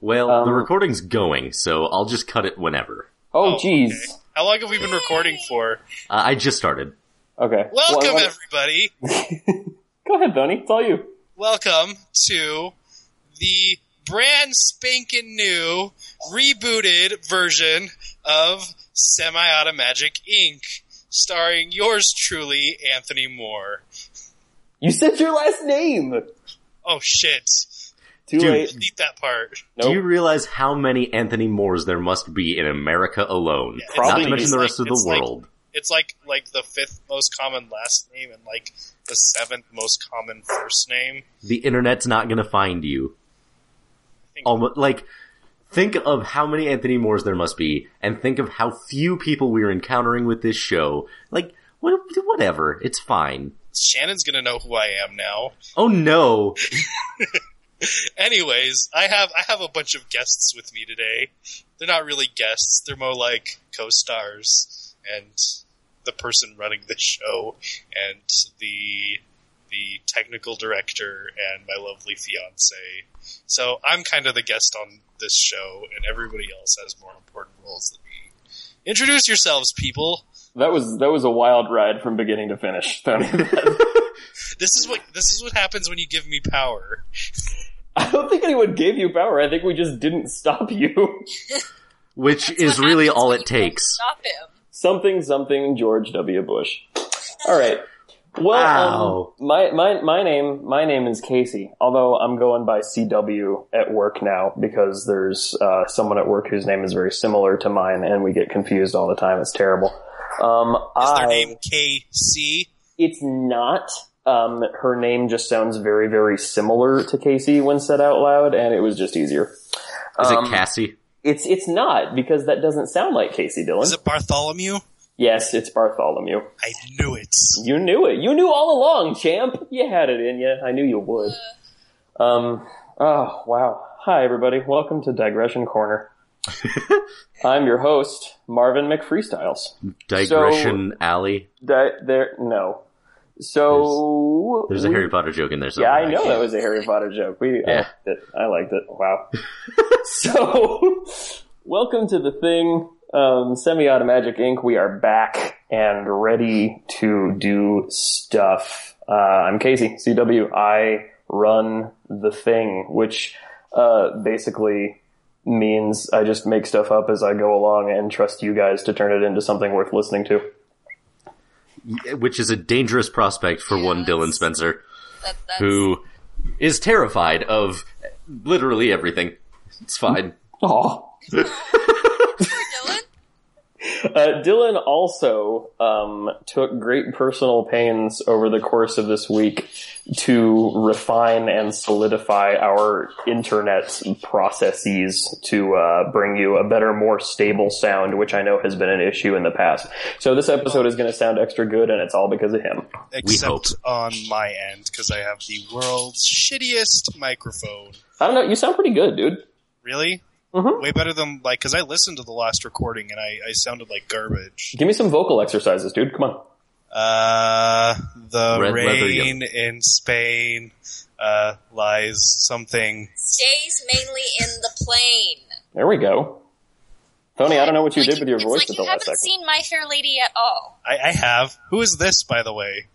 Well, Um, the recording's going, so I'll just cut it whenever. Oh, Oh, jeez. okay. How long have we been recording for? Uh, I just started. Okay. Welcome, What- what- everybody. Go ahead, Tony. It's all you. Welcome to the brand spanking new, rebooted version of Semiautomagic Inc., starring yours truly, Anthony Moore. You said your last name. Oh shit. Too Dude. late. Delete that part. Nope. Do you realize how many Anthony Moores there must be in America alone? Yeah, Probably Not to mention it's the like- rest of the it's like- world. It's like like the fifth most common last name and like the seventh most common first name. the internet's not gonna find you. Think Almost like think of how many Anthony Moores there must be, and think of how few people we're encountering with this show. Like, what, whatever, it's fine. Shannon's gonna know who I am now. Oh no! Anyways, I have I have a bunch of guests with me today. They're not really guests; they're more like co-stars and the person running the show and the the technical director and my lovely fiance. So I'm kind of the guest on this show, and everybody else has more important roles than me. Introduce yourselves, people. That was that was a wild ride from beginning to finish, Tony. This is what this is what happens when you give me power. I don't think anyone gave you power. I think we just didn't stop you. Which That's is really all it takes. Stop him. something something George W. Bush. All right. Well, Wow. um, my my my name my name is Casey. Although I'm going by CW at work now because there's uh, someone at work whose name is very similar to mine, and we get confused all the time. It's terrible. Um, Is I, their name KC? It's not. Um, her name just sounds very very similar to Casey when said out loud, and it was just easier. Is Um, it Cassie? It's it's not because that doesn't sound like Casey Dillon. Is it Bartholomew? yes, it's Bartholomew. I knew it. You knew it. You knew all along, champ. You had it in you. I knew you would. Um. Oh wow. Hi everybody. Welcome to Digression Corner. I'm your host, Marvin McFreestyles. Digression Alley. Di- there. No. So There's a we- Harry Potter joke in there Yeah. I know can't- that was a Harry Potter joke. We I liked it. I liked it. Wow. so, welcome to the thing. Um, Semiautomagic Inc. We are back and ready to do stuff. Uh, I'm Casey, CW. I run the thing, which uh, basically means I just make stuff up as I go along and trust you guys to turn it into something worth listening to. Which is a dangerous prospect for one Dylan Spencer, That, who is terrified of literally everything. It's fine. Aw. Poor Dylan. Uh, Dylan also um, took great personal pains over the course of this week to refine and solidify our internet processes to uh, bring you a better, more stable sound, which I know has been an issue in the past. So this episode is going to sound extra good, and it's all because of him. Except on my end, because I have the world's shittiest microphone. I don't know. You sound pretty good, dude. Really? Mhm. Way better than, like, because I listened to the last recording and I, I sounded like garbage. Give me some vocal exercises, dude. Come on. Uh, the Red leather, rain in Spain, uh, lies something. Stays mainly in the plane. There we go. Tony, I don't know what you Like did with your voice like at you the last haven't second. seen My Fair Lady at all. I, I have. Who is this, by the way?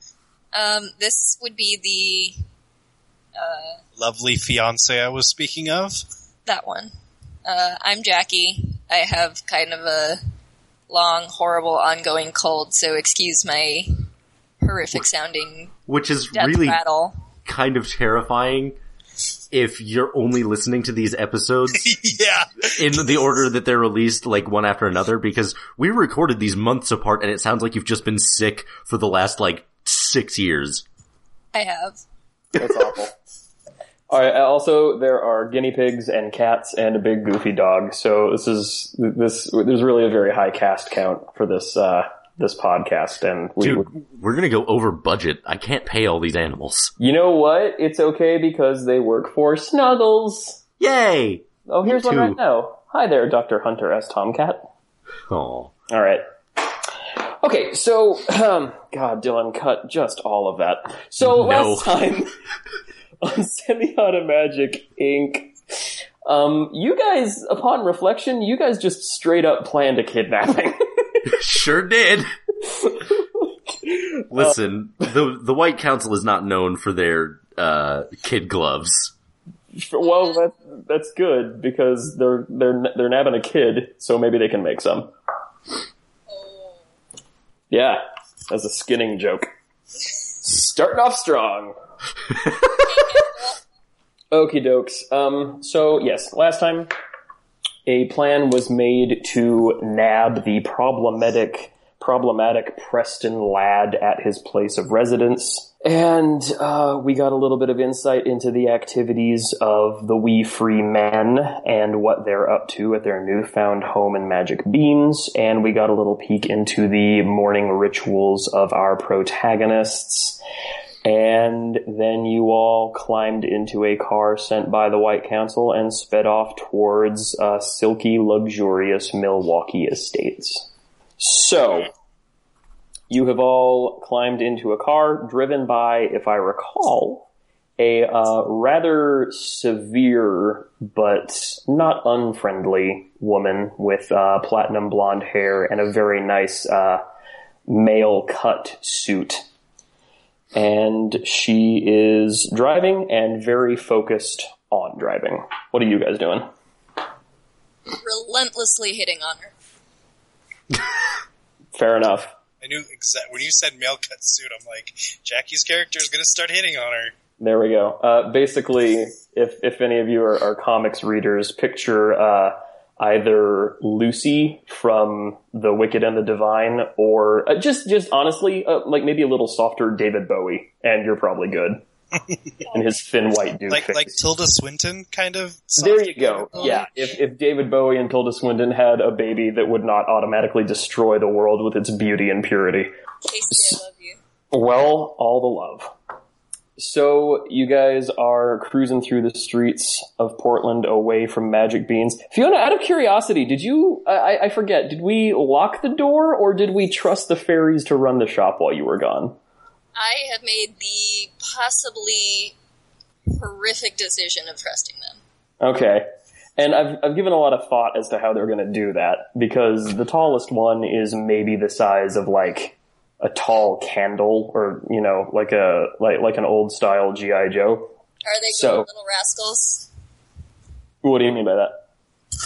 Um, this would be the uh, Lovely fiance I was speaking of? that one. Uh, I'm Jackie. I have kind of a long, horrible, ongoing cold, so excuse my horrific sounding Which is death really rattle. kind of terrifying if you're only listening to these episodes yeah. in the order that they're released, like one after another, because we recorded these months apart and it sounds like you've just been sick for the last like six years. I have. That's awful. All right. Also, there are guinea pigs and cats and a big goofy dog. So this is this. There's really a very high cast count for this uh, this podcast, and we. Dude, we're gonna go over budget. I can't pay all these animals. You know what? It's okay because they work for Snuggles. Yay! Oh, here's one right now. Hi there, Doctor Hunter S. Tomcat. Oh, All right. Okay, so um, God, Dylan, cut just all of that. So No. last time on Semiautomagic Inc., Um, you guys, upon reflection, you guys just straight up planned a kidnapping. Sure did. Listen, the the White Council is not known for their uh, kid gloves. well, that, that's good because they're they're they're nabbing a kid, so maybe they can make some. Yeah, that's a skinning joke. Starting off strong. Okie dokes. Um, so yes, last time a plan was made to nab the problematic problematic Preston lad at his place of residence. And uh, we got a little bit of insight into the activities of the Wee Free Men and what they're up to at their newfound home in Magic Beans. And we got a little peek into the morning rituals of our protagonists. And then you all climbed into a car sent by the White Council and sped off towards uh, silky, luxurious Milwaukee estates. So, you have all climbed into a car driven by, if I recall, a uh, rather severe but not unfriendly woman with uh, platinum blonde hair and a very nice uh, male cut suit. And she is driving and very focused on driving. What are you guys doing? Relentlessly hitting on her. Fair enough. I knew exact when you said male cut suit. I'm like, Jackie's character is going to start hitting on her. There we go. Uh, basically, if if any of you are, are comics readers, picture uh, either Lucy from The Wicked and the Divine, or uh, just just honestly, uh, like maybe a little softer David Bowie, and you're probably good. and his thin white dude Like face. like Tilda Swinton, kind of. there you go. Yeah, if if David Bowie and Tilda Swinton had a baby that would not automatically destroy the world with its beauty and purity. Casey, I love you. Well, all the love. So you guys are cruising through the streets of Portland away from Magic Beans. Fiona, out of curiosity, did you? I, I forget. Did we lock the door, or did we trust the fairies to run the shop while you were gone? I have made the possibly horrific decision of trusting them. Okay. And I've, I've given a lot of thought as to how they're going to do that because the tallest one is maybe the size of like a tall candle or, you know, like a, like, like an old style G.I. Joe. Are they So- good little rascals? What do you mean by that?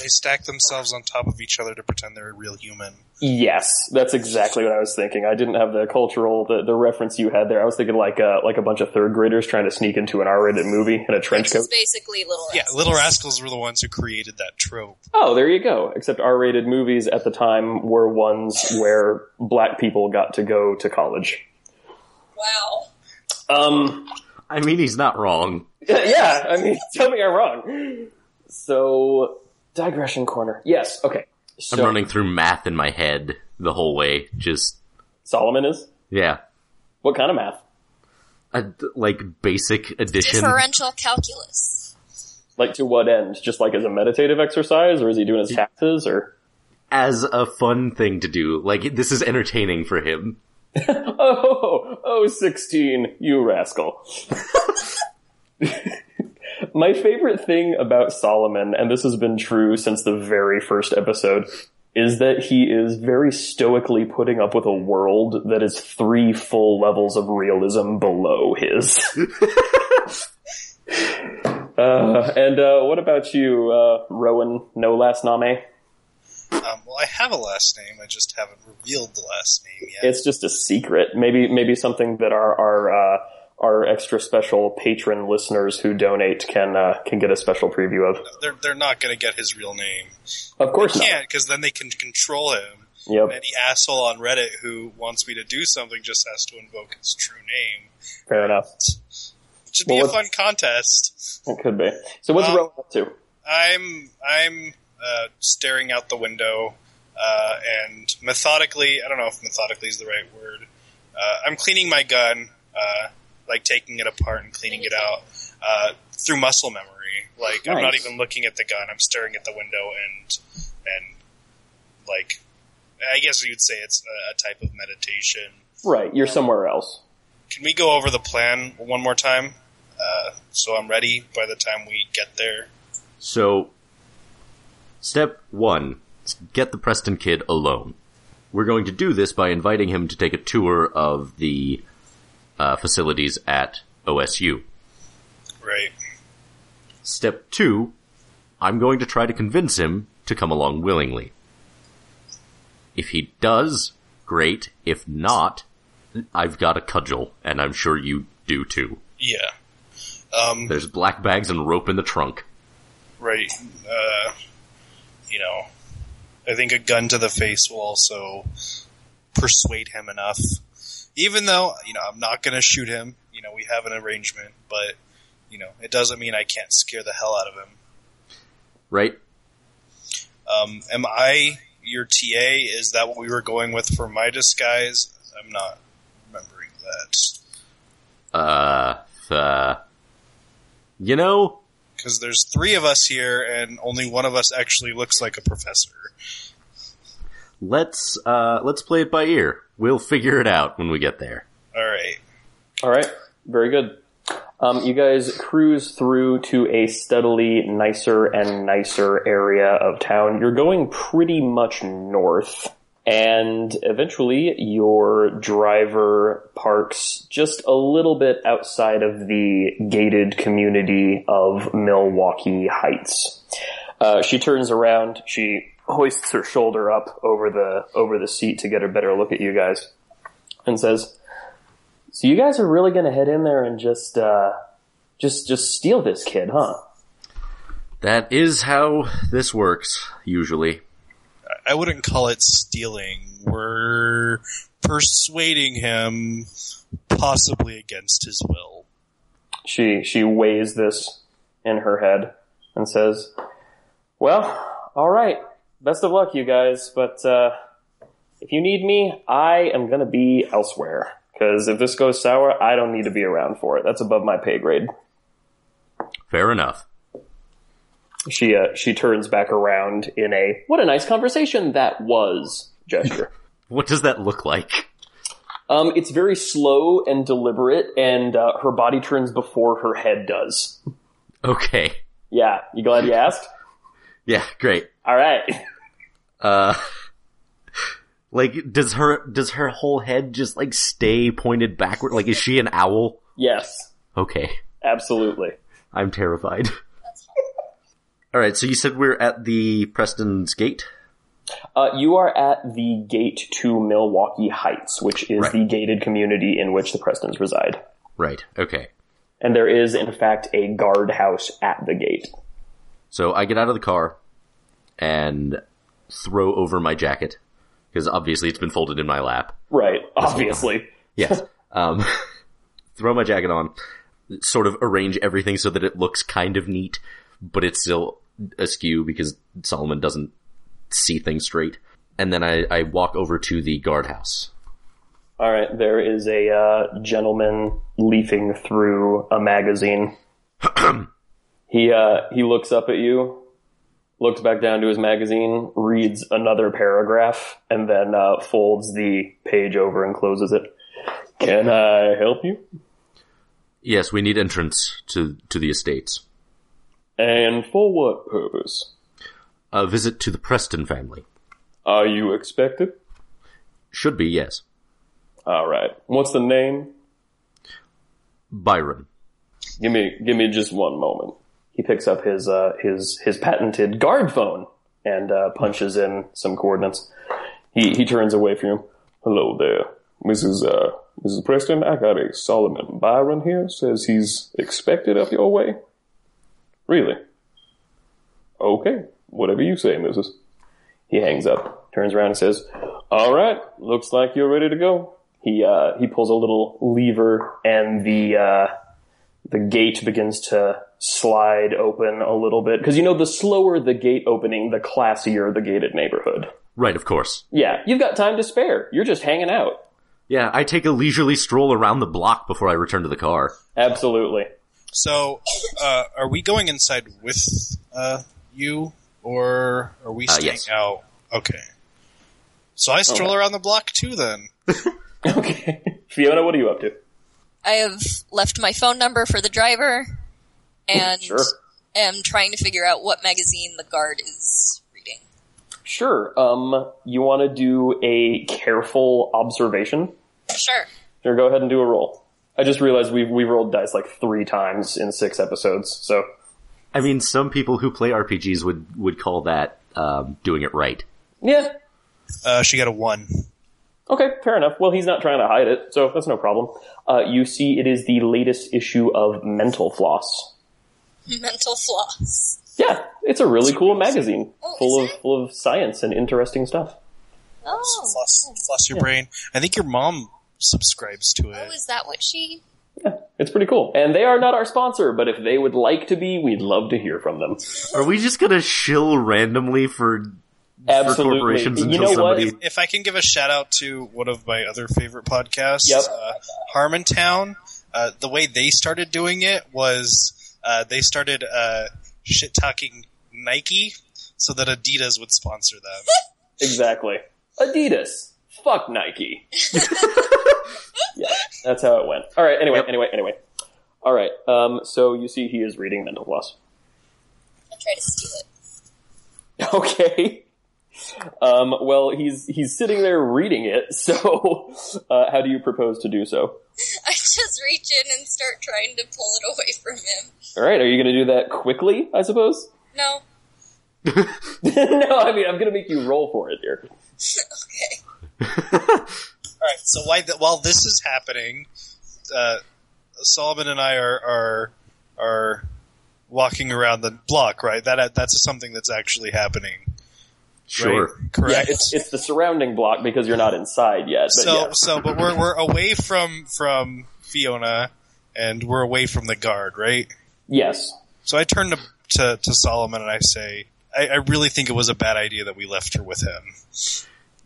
They stack themselves on top of each other to pretend they're a real human. Yes, that's exactly what I was thinking. I didn't have the cultural, the, the reference you had there. I was thinking like a, like a bunch of third graders trying to sneak into an R-rated movie in a trench coat. is basically little Yeah. Little Rascals were the ones who created that trope. Oh, there you go. Except R-rated movies at the time were ones where black people got to go to college. Wow. Um, I mean, he's not wrong. yeah, I mean, tell me I'm wrong. So, digression corner. Yes, okay. I'm running through math in my head the whole way. Just Solomon is? yeah, What kind of math? a, like basic addition. Differential calculus. Like to what end? Just like as a meditative exercise, or is he doing his taxes, or? as a fun thing to do. Like this is entertaining for him. Oh, oh, 16, you rascal. My favorite thing about Solomon, and this has been true since the very first episode, is that he is very stoically putting up with a world that is three full levels of realism below his. uh, and uh, what about you, uh, Rowan? No last name? Um, well, I have a last name. I just haven't revealed the last name yet. it's just a secret. Maybe maybe something that our our uh, our extra special patron listeners who donate can uh, can get a special preview of. they're they're not going to get his real name. Of course not. Can't because then they can control him. Yep, Any asshole on Reddit who wants me to do something just has to invoke his true name. fair enough. It should be a fun contest. It could be. So what's Um, Rowan up to? I'm I'm uh, staring out the window uh, and methodically. I don't know if methodically is the right word. Uh, I'm cleaning my gun, uh, like taking it apart and cleaning it out uh, through muscle memory. Like I'm not even looking at the gun. I'm staring at the window and and like I guess you'd say it's a, a type of meditation. Right, you're somewhere else. Can we go over the plan one more time? Uh, so I'm ready by the time we get there. So Step one: get the Preston kid alone. We're going to do this by inviting him to take a tour of the uh, facilities at OSU. Right. Step two: I'm going to try to convince him to come along willingly. If he does, great. If not, I've got a cudgel, and I'm sure you do too. Yeah. Um, There's black bags and rope in the trunk. right. Uh, you know, I think a gun to the face will also persuade him enough. Even though, you know, I'm not going to shoot him. You know, we have an arrangement, but, you know, it doesn't mean I can't scare the hell out of him. Right? Um, am I your TA? Is that what we were going with for my disguise? I'm not remembering that. Uh, uh, you know, Because there's three of us here, and only one of us actually looks like a professor. let's, uh, let's play it by ear. We'll figure it out when we get there. All right. All right, very good. Um, you guys cruise through to a steadily nicer and nicer area of town. You're going pretty much north, and eventually your driver parks just a little bit outside of the gated community of Milwaukee Heights. Uh, she turns around. She hoists her shoulder up over the over the seat to get a better look at you guys, and says. So you guys are really going to head in there and just, uh, just, just steal this kid, huh? That is how this works, usually. I wouldn't call it stealing. We're persuading him, possibly against his will. She, she weighs this in her head and says, well, alright. Best of luck, you guys, but, uh, if you need me, I am going to be elsewhere. Because if this goes sour, I don't need to be around for it. That's above my pay grade. Fair enough. She, uh, she turns back around in a, what a nice conversation that was gesture. What does that look like? Um, it's very slow and deliberate, and uh, her body turns before her head does. Okay. Yeah, you glad you asked? Yeah, great. All right. Uh, like, does her, does her whole head just like stay pointed backward? Like, is she an owl? Yes, Okay. absolutely. I'm terrified. Alright, so you said we're at the Preston's Gate? Uh, you are at the gate to Milwaukee Heights, which is Right. the gated community in which the Prestons reside. Right, okay. And there is, in fact, a guardhouse at the gate. So I get out of the car and throw over my jacket because obviously it's been folded in my lap. Right, obviously. Yes. um, throw my jacket on, sort of arrange everything so that it looks kind of neat, but it's still askew because Solomon doesn't see things straight. And then I, I walk over to the guardhouse. All right, there is a uh, gentleman leafing through a magazine. he uh, he looks up at you, looks back down to his magazine, reads another paragraph, and then uh, folds the page over and closes it. Can I help you? Yes, we need entrance to, to the estates. And for what purpose? A visit to the Preston family. Are you expected? Should be, yes. All right. What's the name? Byron. Give me give me just one moment. He picks up his uh, his his patented guard phone and uh, punches in some coordinates. He he turns away from him. Hello there, Mrs. Uh, Mrs. Preston. I got a Solomon Byron here. Says he's expected up your way. Really? Okay. Whatever you say, Mrs. He hangs up, turns around and says, "All right, looks like you're ready to go." He uh, he pulls a little lever, and the uh, the gate begins to slide open a little bit because you know the slower the gate opening, the classier the gated neighborhood. Right, of course. Yeah, you've got time to spare. You're just hanging out. Yeah, I take a leisurely stroll around the block before I return to the car. Absolutely. So, uh, are we going inside with uh, you, or are we Uh, staying yes. out? Okay. So I stroll around the block too, then. Okay, Fiona, what are you up to? I have left my phone number for the driver and Sure. am trying to figure out what magazine the guard is reading. Sure. Um, you want to do a careful observation? Sure. Sure, go ahead and do a roll. I just realized we've we've rolled dice like three times in six episodes, so I mean, some people who play RPGs would would call that um, doing it right. yeah. Uh, she got a one. Okay, fair enough. Well, he's not trying to hide it, so that's no problem. Uh, you see, it is the latest issue of Mental Floss. Mental floss. Yeah, it's a really cool magazine, Oh, full of it? full of science and interesting stuff. Oh. Floss, floss your brain. I think your mom subscribes to it. Oh, is that what she? Yeah, it's pretty cool, and they are not our sponsor, but if they would like to be, we'd love to hear from them. Are we just gonna shill randomly for Absolutely. corporations you until know somebody- what? If I can give a shout out to one of my other favorite podcasts, Yep. uh, Harmontown, uh, the way they started doing it was uh, they started uh, shit talking Nike so that Adidas would sponsor them. Exactly. Adidas. Fuck Nike. yeah, that's how it went. All right. Anyway. Yep. Anyway. Anyway. All right. Um. So you see, he is reading Mental Floss. I try to steal it. Okay. Um, well, he's he's sitting there reading it. So, uh, how do you propose to do so? I just reach in and start trying to pull it away from him. All right. Are you going to do that quickly? I suppose. No. no. I mean, I'm going to make you roll for it here. Okay. All right. So while, th- while this is happening, uh, Solomon and I are are are walking around the block. Right. That that's something that's actually happening. Sure. Right? Correct. Yeah, it's it's the surrounding block because you're not inside yet. But so yeah. so but we're we're away from from Fiona and we're away from the guard, right? yes. So I turn to to, to Solomon and I say, I, I really think it was a bad idea that we left her with him.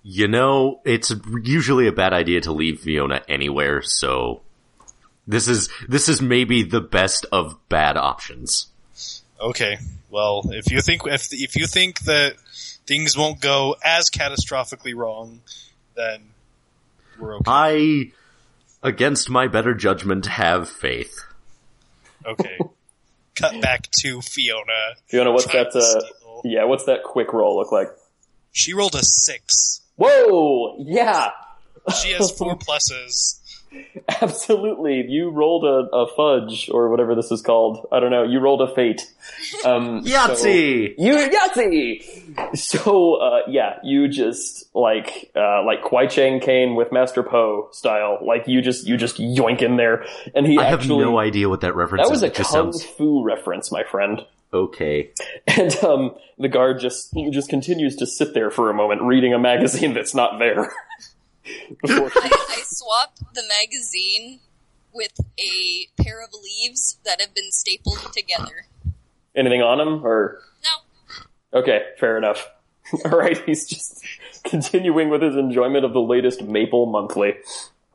You know, it's usually a bad idea to leave Fiona anywhere, so this is this is maybe the best of bad options. Okay. Well, if you think if if you think that things won't go as catastrophically wrong, then we're okay. I, against my better judgment, have faith. Okay. Cut back to Fiona. Fiona, what's trying that? to Uh, steal. yeah, what's that quick roll look like? She rolled a six. Whoa! Yeah, She has four pluses. absolutely. You rolled a, a fudge or whatever this is called. I don't know. You rolled a fate. Um, so- you Yahtzee. So uh, yeah, you just like uh, like Kwai Chang Caine with Master Po style. Like you just you just yoink in there, and he I have no idea what that reference that was is. a kung sounds fu reference, my friend. okay. And um, the guard just just continues to sit there for a moment, reading a magazine that's not there. Before I, I swap the magazine with a pair of leaves that have been stapled together. anything on him, or No. okay, fair enough. All right, he's just continuing with his enjoyment of the latest Maple Monthly.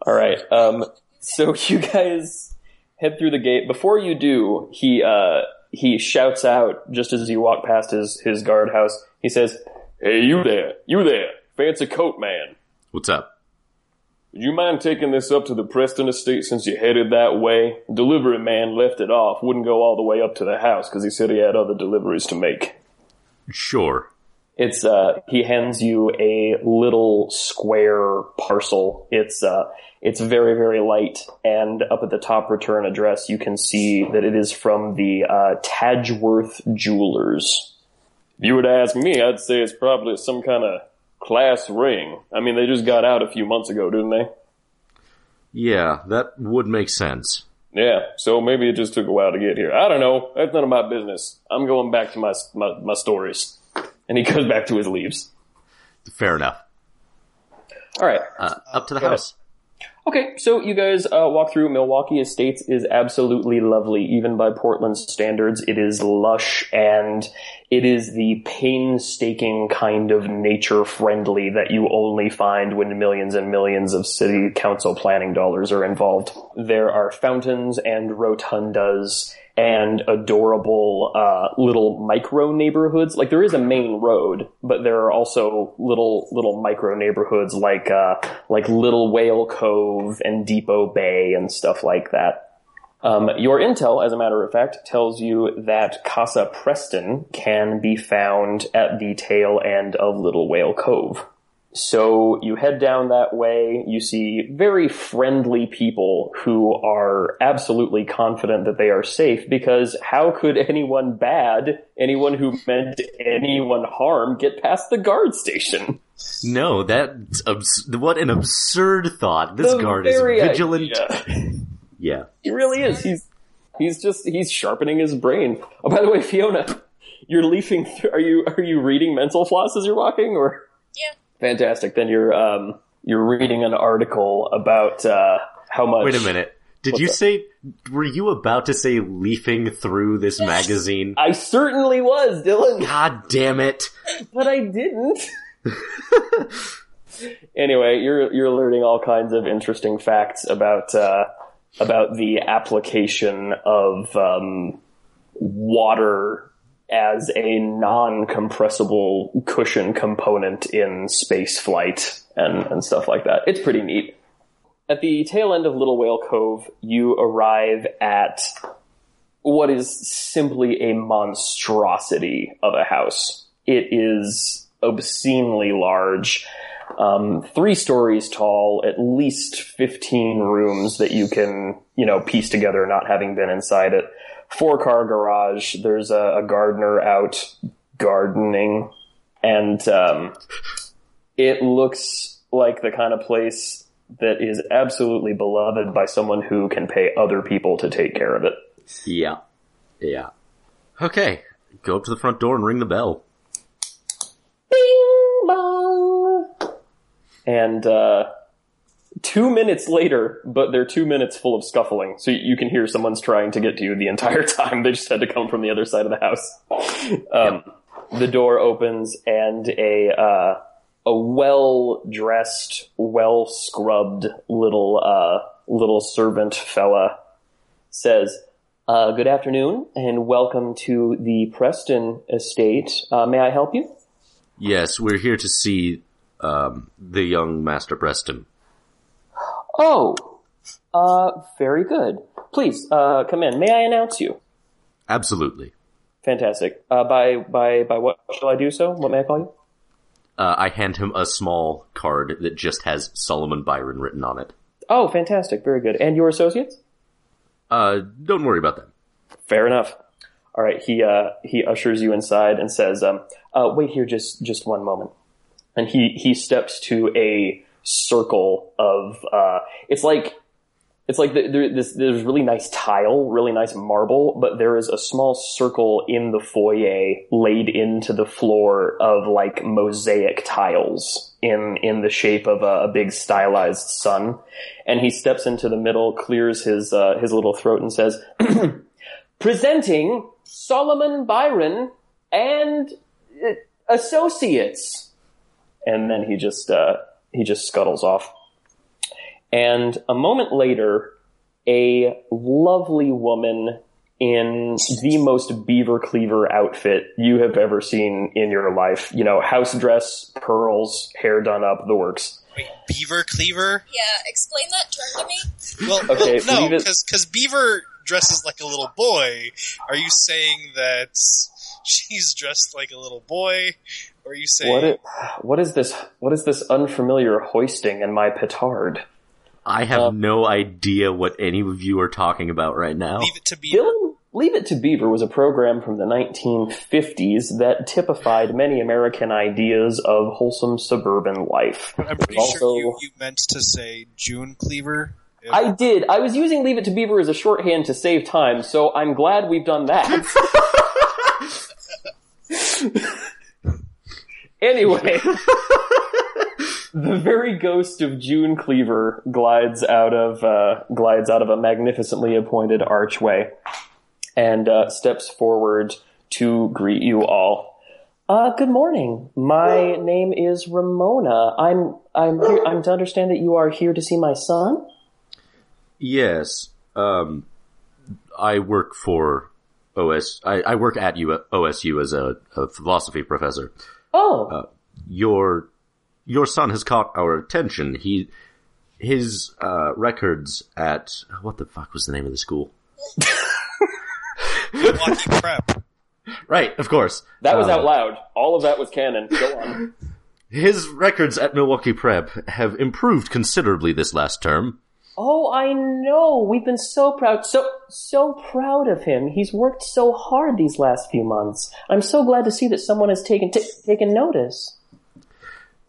All right, um, so you guys head through the gate. Before you do, he uh, he shouts out just as you walk past his his guardhouse. He says, "Hey, you there, you there, fancy coat man." What's up? Would you mind taking this up to the Preston estate since you headed that way? Delivery man left it off, wouldn't go all the way up to the house because he said he had other deliveries to make. Sure. It's uh he hands you a little square parcel. It's uh it's very very light and up at the top return address you can see that it is from the uh Tadgeworth Jewelers. If you were to ask me, I'd say it's probably some kind of class ring. I mean, they just got out a few months ago, didn't they? Yeah, that would make sense. Yeah, so maybe it just took a while to get here. I don't know. That's none of my business. I'm going back to my my, my stories. And he goes back to his leaves. Fair enough. All right. Uh, up to the Go ahead. Okay, so you guys uh, walk through Milwaukee Estates is absolutely lovely, even by Portland standards. It is lush and it is the painstaking kind of nature friendly that you only find when millions and millions of city council planning dollars are involved. There are fountains and rotundas and adorable uh, little micro neighborhoods. Like there is a main road, but there are also little little micro neighborhoods like uh, like Little Whale Cove and Depoe Bay and stuff like that. Um, your intel, as a matter of fact, tells you that Casa Preston can be found at the tail end of Little Whale Cove. So you head down that way, you see very friendly people who are absolutely confident that they are safe because how could anyone bad, anyone who meant anyone harm, get past the guard station? No, that's abs- what an absurd thought. This The guard is vigilant. Yeah. He really is. He's he's just he's sharpening his brain. Oh, by the way, Fiona, you're leafing. Through, are you are you reading mental floss as you're walking, or Yeah. Fantastic? Then you're um you're reading an article about uh how much. Wait a minute. Did you say, were you about to say leafing through this magazine? I certainly was, Dylan, God damn it. but I didn't. anyway, you're you're learning all kinds of interesting facts about uh, about the application of um, water as a non-compressible cushion component in space flight and, and stuff like that. It's pretty neat. At the tail end of Little Whale Cove, you arrive at what is simply a monstrosity of a house. It is obscenely large, um, three stories tall, at least 15 rooms that you can, you know, piece together not having been inside it. Four car garage. There's a, a gardener out gardening and, um, it looks like the kind of place that is absolutely beloved by someone who can pay other people to take care of it. Yeah. Yeah. Okay. Go up to the front door and ring the bell. Bing bong. And uh, two minutes later, but they're two minutes full of scuffling, so you can hear someone's trying to get to you the entire time. They just had to come from the other side of the house. Um, The door opens, and a uh, a well dressed, well scrubbed little uh, little servant fella says. Uh, good afternoon, and welcome to the Preston estate. Uh, may I help you? Yes, we're here to see, um, the young Master Preston. Oh, uh, very good. Please, uh, come in. May I announce you? Absolutely. Fantastic. Uh, by, by, by what shall I do so? What may I call you? Uh, I hand him a small card that just has Solomon Byron written on it. Oh, fantastic. Very good. And your associates? Uh, don't worry about them. Fair enough. All right. He, uh, he ushers you inside and says, um, uh, wait here just, just one moment. And he, he steps to a circle of, uh, it's like, it's like the, there, this, there's really nice tile, really nice marble, but there is a small circle in the foyer laid into the floor of like mosaic tiles in, in the shape of a, a big stylized sun. And he steps into the middle, clears his, uh, his little throat and says, presenting Solomon Byron and uh, associates. And then he just, uh, he just scuttles off. And a moment later, a lovely woman in the most beaver cleaver outfit you have ever seen in your life. You know, house dress, pearls, hair done up, the works. Wait, Beaver Cleaver? Yeah, explain that term to me. Well, Okay, well no, it- because Beaver dresses like a little boy. Are you saying that she's dressed like a little boy? Or are you saying What, it, what is this? What is this unfamiliar hoisting in my petard? I have Uh, no idea what any of you are talking about right now. leave it to Beaver? Dylan, Leave It to Beaver was a program from the 1950s that typified many American ideas of wholesome suburban life. I'm pretty Also- sure you, you meant to say June Cleaver. I did. I was using Leave It to Beaver as a shorthand to save time, so I'm glad we've done that. anyway, the very ghost of June Cleaver glides out of uh, glides out of a magnificently appointed archway and uh, steps forward to greet you all. Uh, good morning. My name is Ramona. I'm I'm here, I'm to understand that you are here to see my son. Yes. Um, I work for OS. I, I work at U, OSU as a, a philosophy professor. Oh, Your your son has caught our attention. He his uh, records at what the fuck was the name of the school? Milwaukee Prep. Right, of course. That was Uh, out loud. All of that was canon. Go on. His records at Milwaukee Prep have improved considerably this last term. Oh, I know. We've been so proud, so so proud of him. He's worked so hard these last few months. I'm so glad to see that someone has taken t- taken notice.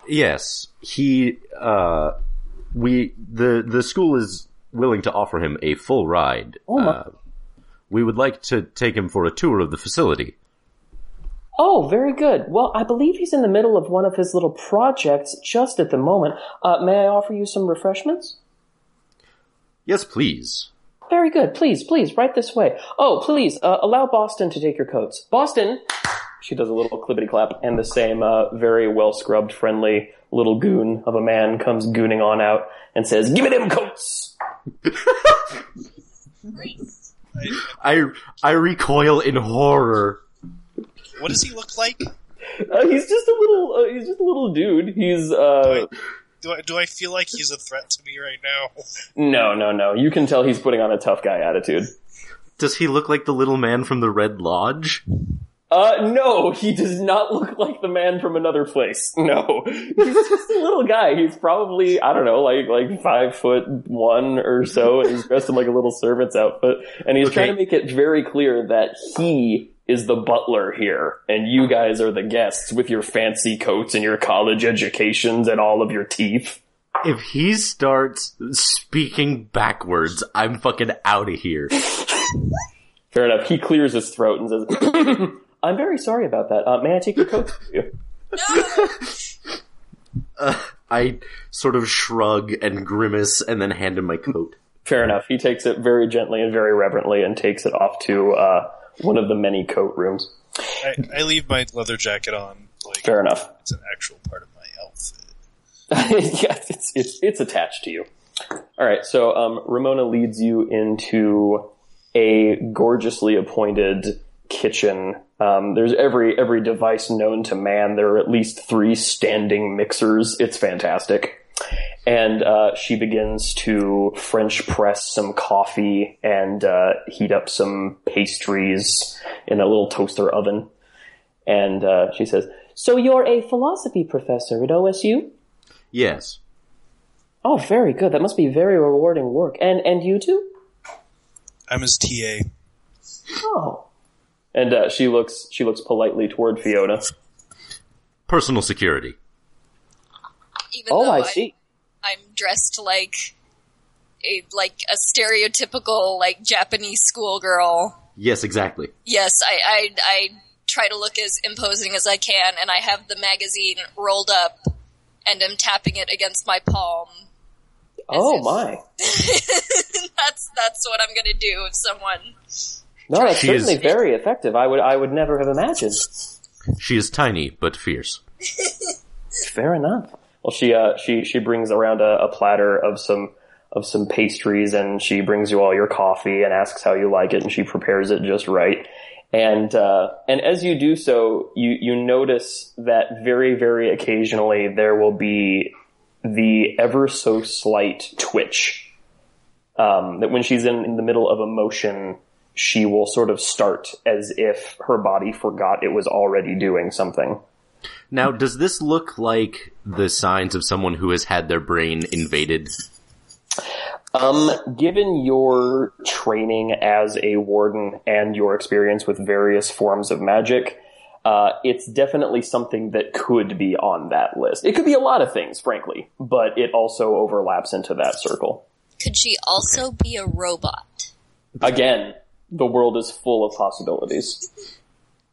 Yes, he, uh, we, the, the school is willing to offer him a full ride. Oh my- Uh, we would like to take him for a tour of the facility. Oh, very good. Well, I believe he's in the middle of one of his little projects just at the moment. Uh, may I offer you some refreshments? Yes, please. Very good. Please, please, right this way. Oh, please, uh, allow Boston to take your coats. Boston! She does a little clippity clap, and the same, uh, very well scrubbed, friendly little goon of a man comes gooning on out and says, Give me them coats! I, I, I recoil in horror. what does he look like? Uh, he's just a little, uh, he's just a little dude. He's, uh, Do I, do I feel like he's a threat to me right now? no, no, no. You can tell he's putting on a tough guy attitude. Does he look like the little man from the Red Lodge? Uh, no, he does not look like the man from another place. No. He's just a little guy. He's probably, I don't know, like, like five foot one or so, and he's dressed in like a little servant's outfit, and he's Okay. trying to make it very clear that he is the butler here, and you guys are the guests with your fancy coats and your college educations and all of your teeth. If he starts speaking backwards, I'm fucking out of here. Fair enough. He clears his throat and says, I'm very sorry about that. Uh, may I take your coat? from you?" No! I sort of shrug and grimace and then hand him my coat. Fair enough. He takes it very gently and very reverently and takes it off to uh, one of the many coat rooms. I, I leave my leather jacket on, like Fair enough. it's an actual part of my outfit. yes, it's, it's it's attached to you. All right. So um, Ramona leads you into a gorgeously appointed kitchen. Um, there's every every device known to man. There are at least three standing mixers. It's fantastic. And uh, she begins to French press some coffee and uh, heat up some pastries in a little toaster oven. And uh, she says, "So you're a philosophy professor at OSU?" Yes. Oh, very good. That must be very rewarding work. And and you too? I'm his TA. Oh. And uh, she looks she looks politely toward Fiona. Personal security. Even Oh, I I'm- see. I'm dressed like a like a stereotypical like Japanese schoolgirl. Yes, exactly. Yes, I, I I try to look as imposing as I can, and I have the magazine rolled up and am tapping it against my palm. Oh if- my. that's that's what I'm gonna do if someone. No, that's She is- certainly very effective. I would I would never have imagined. She is tiny but fierce. Fair enough. Well, she uh she she brings around a, a platter of some of some pastries, and she brings you all your coffee and asks how you like it, and she prepares it just right. And uh, and as you do so, you you notice that very very occasionally there will be the ever so slight twitch. Um, that when she's in, in the middle of a motion, she will sort of start as if her body forgot it was already doing something. Now, does this look like the signs of someone who has had their brain invaded? Um, given your training as a warden and your experience with various forms of magic, uh, it's definitely something that could be on that list. It could be a lot of things, frankly, but it also overlaps into that circle. Could she also be a robot? Again, the world is full of possibilities.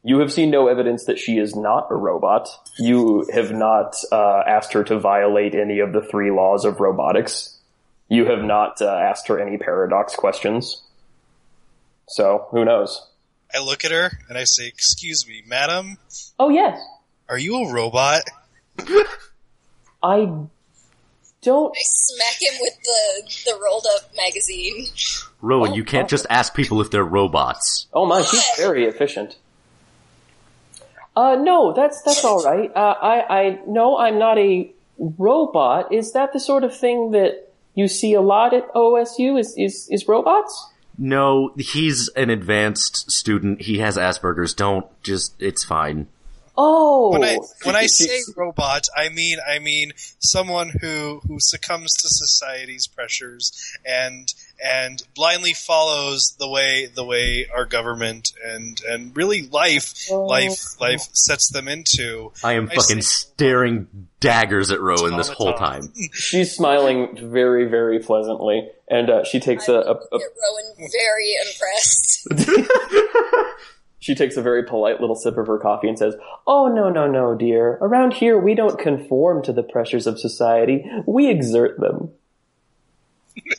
You have seen no evidence that she is not a robot. You have not uh, asked her to violate any of the three laws of robotics. You have not uh, asked her any paradox questions. So, who knows? I look at her and I say, "Excuse me, madam, Oh, yes. are you a robot?" I don't. I smack him with the the rolled up magazine. Rowan, Oh, you can't oh. just ask people if they're robots. Oh my, he's very efficient. Uh, no, that's, that's alright. Uh, I, I, no, I'm not a robot. Is that the sort of thing that you see a lot at OSU? Is, is, is robots? No, he's an advanced student. He has Asperger's. Don't just. It's fine. Oh, When I when I say robot, I mean I mean someone who who succumbs to society's pressures and and blindly follows the way the way our government and and really life life life sets them into. I am I fucking see. staring daggers at Rowan this whole time. she's smiling very, very pleasantly, and uh, she takes a, a, a Get Rowan very impressed. she takes a very polite little sip of her coffee and says, "Oh no, no, no, dear. Around here, we don't conform to the pressures of society. We exert them."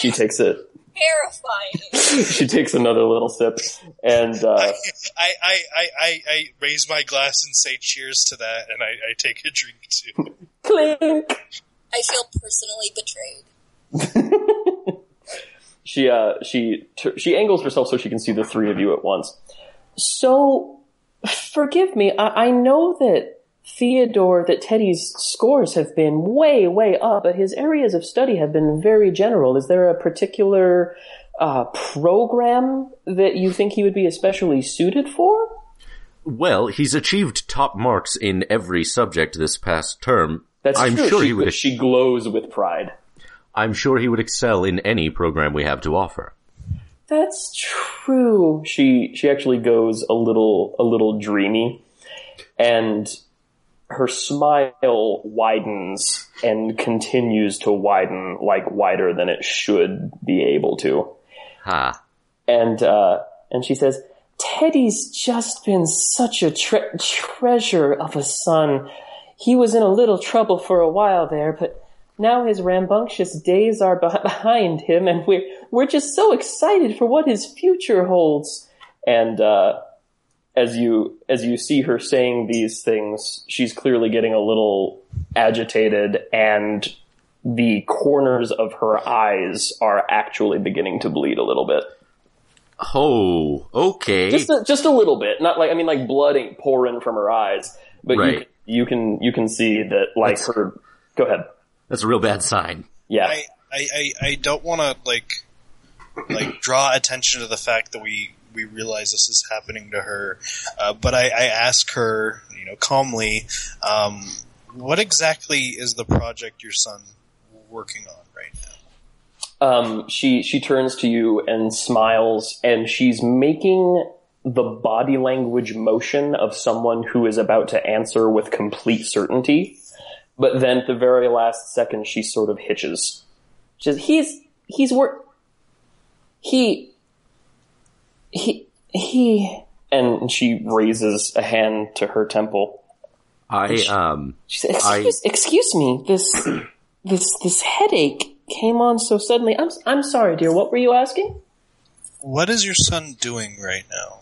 She takes it. terrifying. She takes another little sip, and uh, I, I, I, I, I raise my glass and say cheers to that, and I, I take a drink too. clink. I feel personally betrayed. She uh she she angles herself so she can see the three of you at once. So, forgive me. I, I know that Theodore, that Teddy's scores have been way, way up, but his areas of study have been very general. Is there a particular uh, program that you think he would be especially suited for? Well, he's achieved top marks in every subject this past term. That's I'm true. sure she, he would. She glows with pride. I'm sure he would excel in any program we have to offer. That's true. She she actually goes a little a little dreamy, and her smile widens and continues to widen like wider than it should be able to. Ha. And uh, and she says, "Teddy's just been such a tre- treasure of a son. He was in a little trouble for a while there, but." Now his rambunctious days are behind him, and we're we're just so excited for what his future holds. And uh, as you as you see her saying these things, she's clearly getting a little agitated, and the corners of her eyes are actually beginning to bleed a little bit. Oh, okay. Just a, just a little bit, not like I mean like blood ain't pouring from her eyes, but you, you can you can see that like That's- her. Go ahead. That's a real bad sign. Yeah. I, I, I, I don't want to like like draw attention to the fact that we we realize this is happening to her, uh, but I, I ask her, you know, calmly, um, what exactly is the project your son working on right now? um, she she turns to you and smiles, and she's making the body language motion of someone who is about to answer with complete certainty. But then at the very last second, she sort of hitches. She says, "He's he's work. He he he." And she raises a hand to her temple. I um She said, "Excuse, excuse me. This this this headache came on so suddenly. I'm I'm sorry, dear. What were you asking?" What is your son doing right now?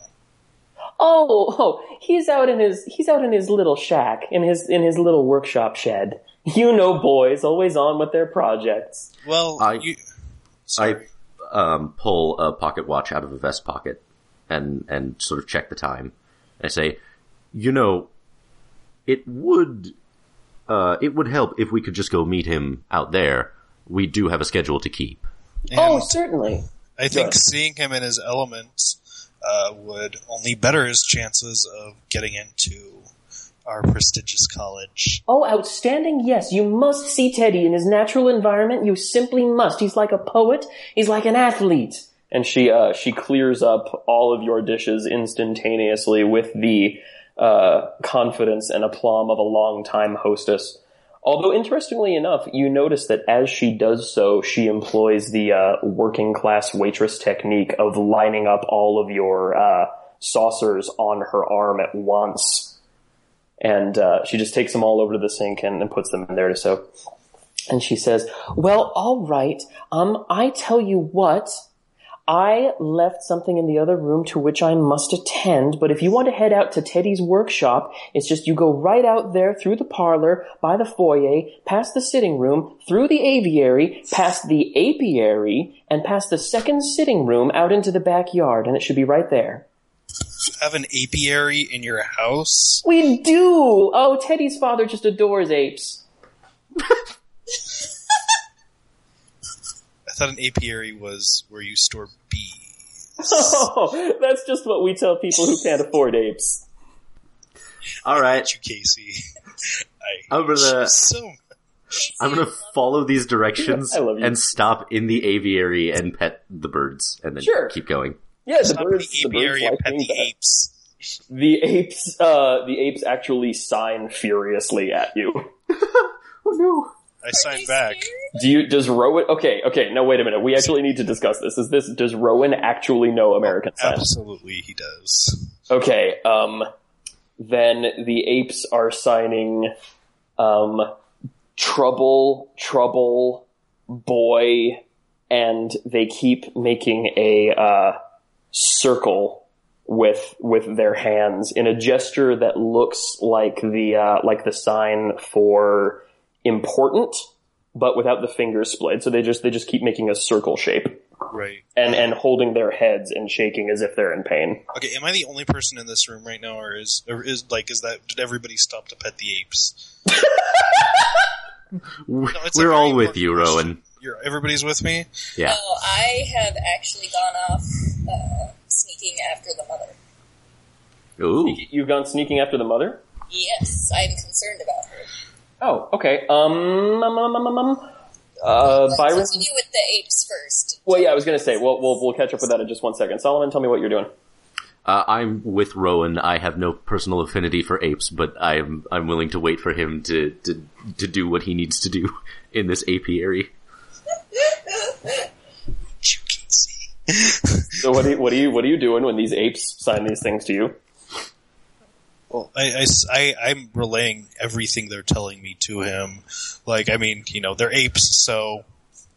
Oh, oh, he's out in his he's out in his little shack in his in his little workshop shed. You know, boys always on with their projects. Well, I- you, sorry. um pull a pocket watch out of a vest pocket and and sort of check the time. I say, you know, it would uh it would help if we could just go meet him out there. We do have a schedule to keep. And oh, certainly. I think Good. seeing him in his elements uh, would only better his chances of getting into our prestigious college. Oh, outstanding. Yes, you must see Teddy in his natural environment. You simply must. He's like a poet. He's like an athlete. And she uh, she clears up all of your dishes instantaneously with the uh, confidence and aplomb of a longtime hostess. Although interestingly enough, you notice that as she does so, she employs the uh, working class waitress technique of lining up all of your uh, saucers on her arm at once and uh, she just takes them all over to the sink and, and puts them in there to soak. And she says, "Well, all right. Um, I tell you what." I left something in the other room to which I must attend, but if you want to head out to Teddy's workshop, it's just you go right out there through the parlor, by the foyer, past the sitting room, through the aviary, past the apiary, and past the second sitting room out into the backyard, and it should be right there. Have an apiary in your house? We do! Oh, Teddy's father just adores apes. I thought an apiary was where you store bees. Oh, that's just what we tell people who can't afford apes. All right, you, Casey. I I'm gonna- so much. I'm gonna follow these directions I love you. and stop in the aviary and pet the birds, and then Sure. keep going. Yeah, the Stop in birds, the the birds and like pet the pet. apes. The apes, uh, the apes actually sign furiously at you. Oh no! I signed back. Do you, does Rowan, okay, okay, no wait a minute, we actually need to discuss this. Is this, does Rowan actually know American Sign? Absolutely, he does. Okay, um, then the apes are signing, um, trouble, trouble, boy, and they keep making a, uh, circle with, with their hands in a gesture that looks like the, uh, like the sign for important, but without the fingers splayed. So they just, they just keep making a circle shape Right. and, and holding their heads and shaking as if they're in pain. Okay, am I the only person in this room right now, or is or is like is that did everybody stop to pet the apes? it's We're all with you, question. Rowan. You're everybody's with me. Yeah. Oh, I have actually gone off uh, sneaking after the mother. Ooh. You've gone sneaking after the mother? Yes, I'm concerned about her. Oh, okay. Um, um, um, um, um, um. Uh, Let's Byron? continue with the apes first. Well, yeah, I was gonna say, we'll, we'll, we'll catch up with that in just one second. Solomon, tell me what you're doing. Uh, I'm with Rowan. I have no personal affinity for apes, but I'm I'm willing to wait for him to to to do what he needs to do in this apiary. You can see. So what do you, what do you, what are you doing when these apes sign these things to you? Well, I, I'm relaying everything they're telling me to him. Like, I mean, you know, they're apes, so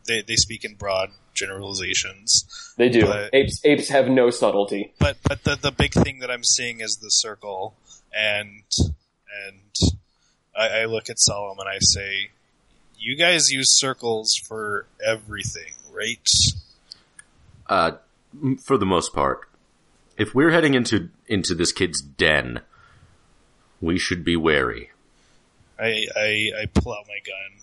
they, they speak in broad generalizations. They do. But- apes, apes have no subtlety. But but the the big thing that I'm seeing is the circle, and and I, I look at Solomon. I say, you guys use circles for everything, right? Uh, for the most part, if we're heading into into this kid's den, we should be wary. I, I, I pull out my gun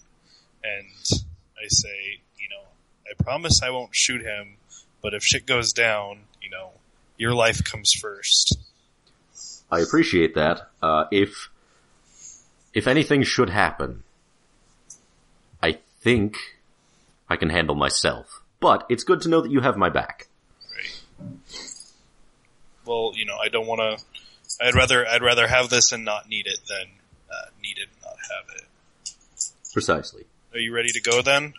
and I say, you know, I promise I won't shoot him, but if shit goes down, you know, your life comes first. I appreciate that. Uh, if if anything should happen, I think I can handle myself. But it's good to know that you have my back. Right. Well, you know, I don't want to. I'd rather I'd rather have this and not need it than uh, need it and not have it. Precisely. Are you ready to go then?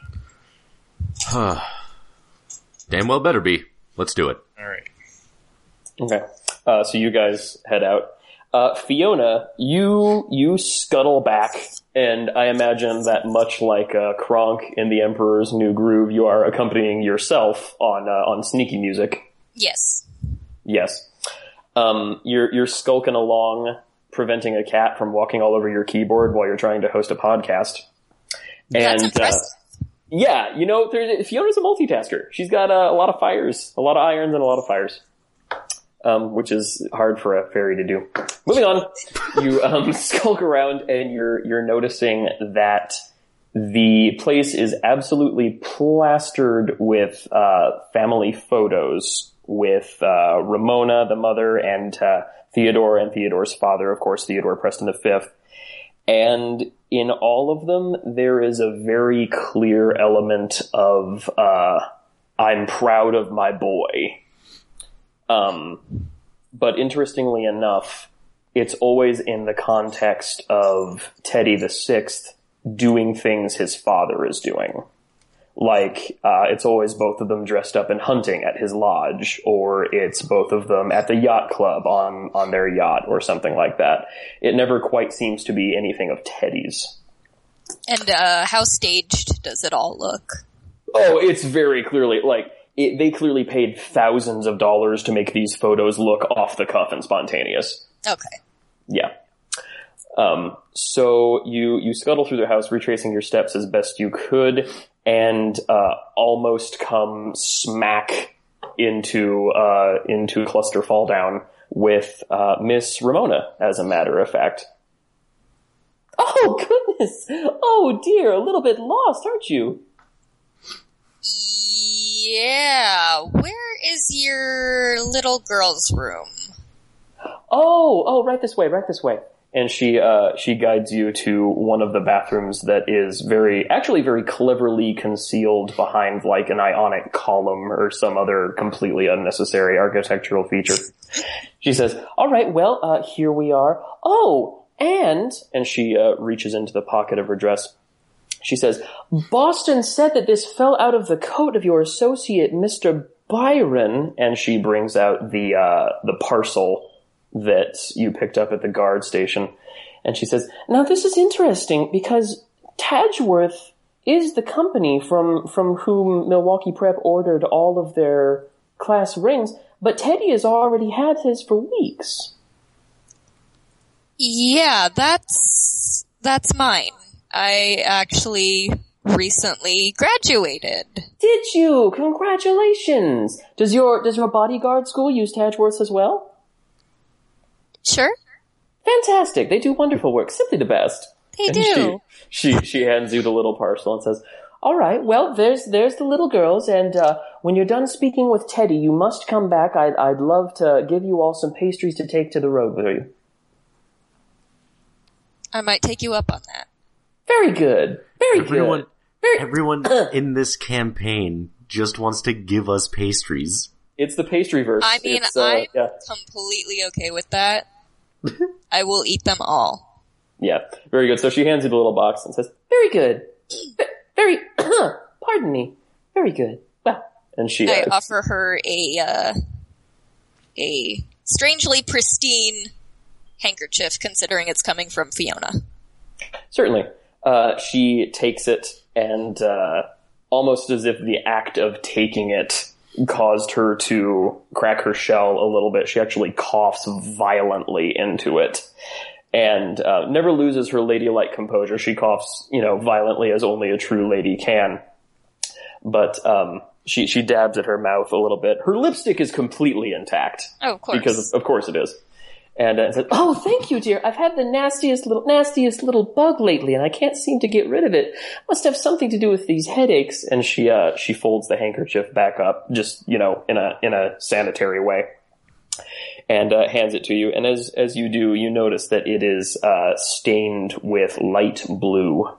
Huh. Damn well better be. Let's do it. All right. Okay. Uh, so you guys head out. Uh, Fiona, you you scuttle back, and I imagine that much like uh, Kronk in The Emperor's New Groove, you are accompanying yourself on uh, on sneaky music. Yes. Yes. Um, you're you're skulking along, preventing a cat from walking all over your keyboard while you're trying to host a podcast. That's And uh, yeah, you know, there's, Fiona's a multitasker. She's got uh, a lot of fires, a lot of irons, and a lot of fires. Um, which is hard for a fairy to do. Moving on, you um, skulk around and you're you're noticing that the place is absolutely plastered with uh, family photos with uh, Ramona, the mother, and uh, Theodore and Theodore's father, of course, Theodore Preston V. And in all of them, there is a very clear element of uh, "I'm proud of my boy." Um, but interestingly enough, it's always in the context of Teddy the Sixth doing things his father is doing. Like, uh, it's always both of them dressed up and hunting at his lodge, or it's both of them at the yacht club on, on their yacht, or something like that. It never quite seems to be anything of Teddy's. And uh, how staged does it all look? Oh, it's very clearly, like, it, they clearly paid thousands of dollars to make these photos look off the cuff and spontaneous. Okay. Yeah. Um, so you you scuttle through the house, retracing your steps as best you could, and uh, almost come smack into uh, into cluster fall down with uh, Miss Ramona. As a matter of fact. Oh goodness! Oh dear, a little bit lost, aren't you? Yeah. Where is your little girl's room? Oh, oh, right this way, right this way. And she uh, she guides you to one of the bathrooms that is very, actually, very cleverly concealed behind like an ionic column or some other completely unnecessary architectural feature. She says, "All right, well, uh, here we are. Oh, and and she uh, reaches into the pocket of her dress. She says, Boston said that this fell out of the coat of your associate, Mr. Byron, and she brings out the, uh, the parcel that you picked up at the guard station. And she says, now this is interesting because Tadgeworth is the company from, from whom Milwaukee Prep ordered all of their class rings, but Teddy has already had his for weeks. Yeah, that's that's mine. I actually recently graduated. Did you? Congratulations! Does your, does your bodyguard school use Tadgeworths as well? Sure, Fantastic. They do wonderful work. Simply the best. they And do. She, she, she hands you the little parcel and says, all right, well, there's, there's the little girls, and, uh, when you're done speaking with Teddy, you must come back. I'd, I'd love to give you all some pastries to take to the road with you. I might take you up on that. Very good. Very Everyone, good. Very, everyone in this campaign just wants to give us pastries. It's the pastry verse. I mean, uh, I'm yeah. completely okay with that. I will eat them all. Yeah, very good. So she hands you the little box and says, "Very good, very, pardon me, very good." Well, and she, I uh, offer her a uh, a strangely pristine handkerchief, considering it's coming from Fiona. certainly, uh, she takes it and uh, almost as if the act of taking it caused her to crack her shell a little bit. She actually coughs violently into it. And uh, never loses her ladylike composure. She coughs, you know, violently as only a true lady can. But um, she she dabs at her mouth a little bit. Her lipstick is completely intact Oh, of course. because of course it is. And uh, said, "Oh, thank you, dear. I've had the nastiest little nastiest little bug lately, and I can't seem to get rid of it. Must have something to do with these headaches." And she uh, she folds the handkerchief back up, just you know, in a in a sanitary way, and uh, hands it to you. And as as you do, you notice that it is uh, stained with light blue.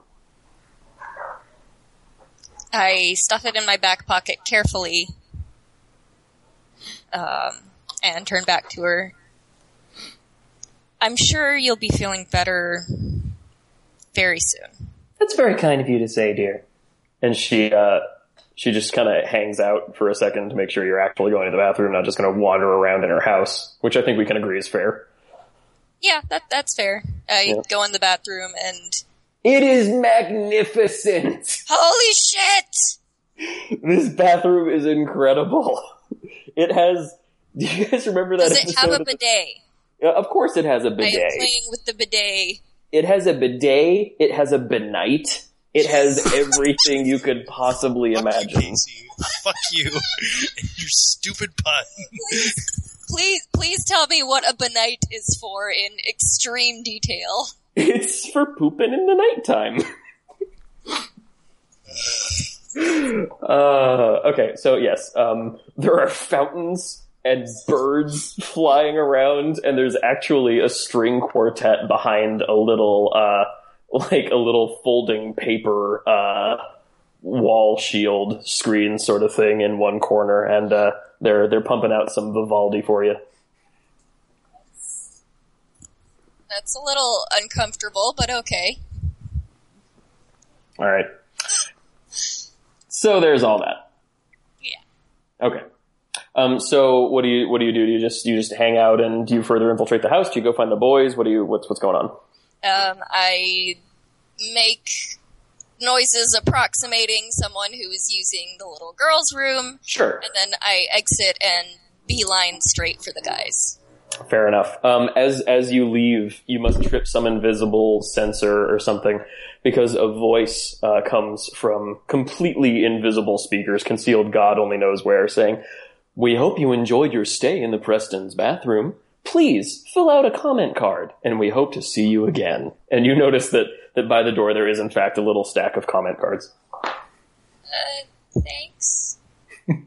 I stuff it in my back pocket carefully, um, and turn back to her. I'm sure you'll be feeling better very soon. That's very kind of you to say, dear. And she uh, she just kind of hangs out for a second to make sure you're actually going to the bathroom, not just going to wander around in her house, which I think we can agree is fair. Yeah, that that's fair. I Yeah. go in the bathroom and It is magnificent. holy shit! This bathroom is incredible. It has. Do you guys remember that Does it have a bidet? Yeah, of course, it has a I am bidet. playing with the bidet. It has a bidet. It has a benite. It has everything you could possibly Fuck you, imagine. Casey. Fuck you. and your stupid pun. Please, please tell me what a benite is for in extreme detail. It's for pooping in the nighttime. uh, okay, so yes, um, there are fountains and birds flying around, and there's actually a string quartet behind a little, uh, like a little folding paper, uh, wall shield screen sort of thing in one corner, and, uh, they're, they're pumping out some Vivaldi for you. That's a little uncomfortable, but okay. All right. So there's all that. Yeah. Okay. Um, so what do you what do you do? Do you just you just hang out and do you further infiltrate the house? Do you go find the boys? What do you what's what's going on? Um, I make noises approximating someone who is using the little girl's room, Sure. and then I exit and beeline straight for the guys. Fair enough. Um, as as you leave, you must trip some invisible sensor or something, because a voice uh, comes from completely invisible speakers, concealed God only knows where, saying, "We hope you enjoyed your stay in the Preston's bathroom. Please fill out a comment card, and we hope to see you again." And you notice that that by the door there is in fact a little stack of comment cards. Uh, thanks. Bye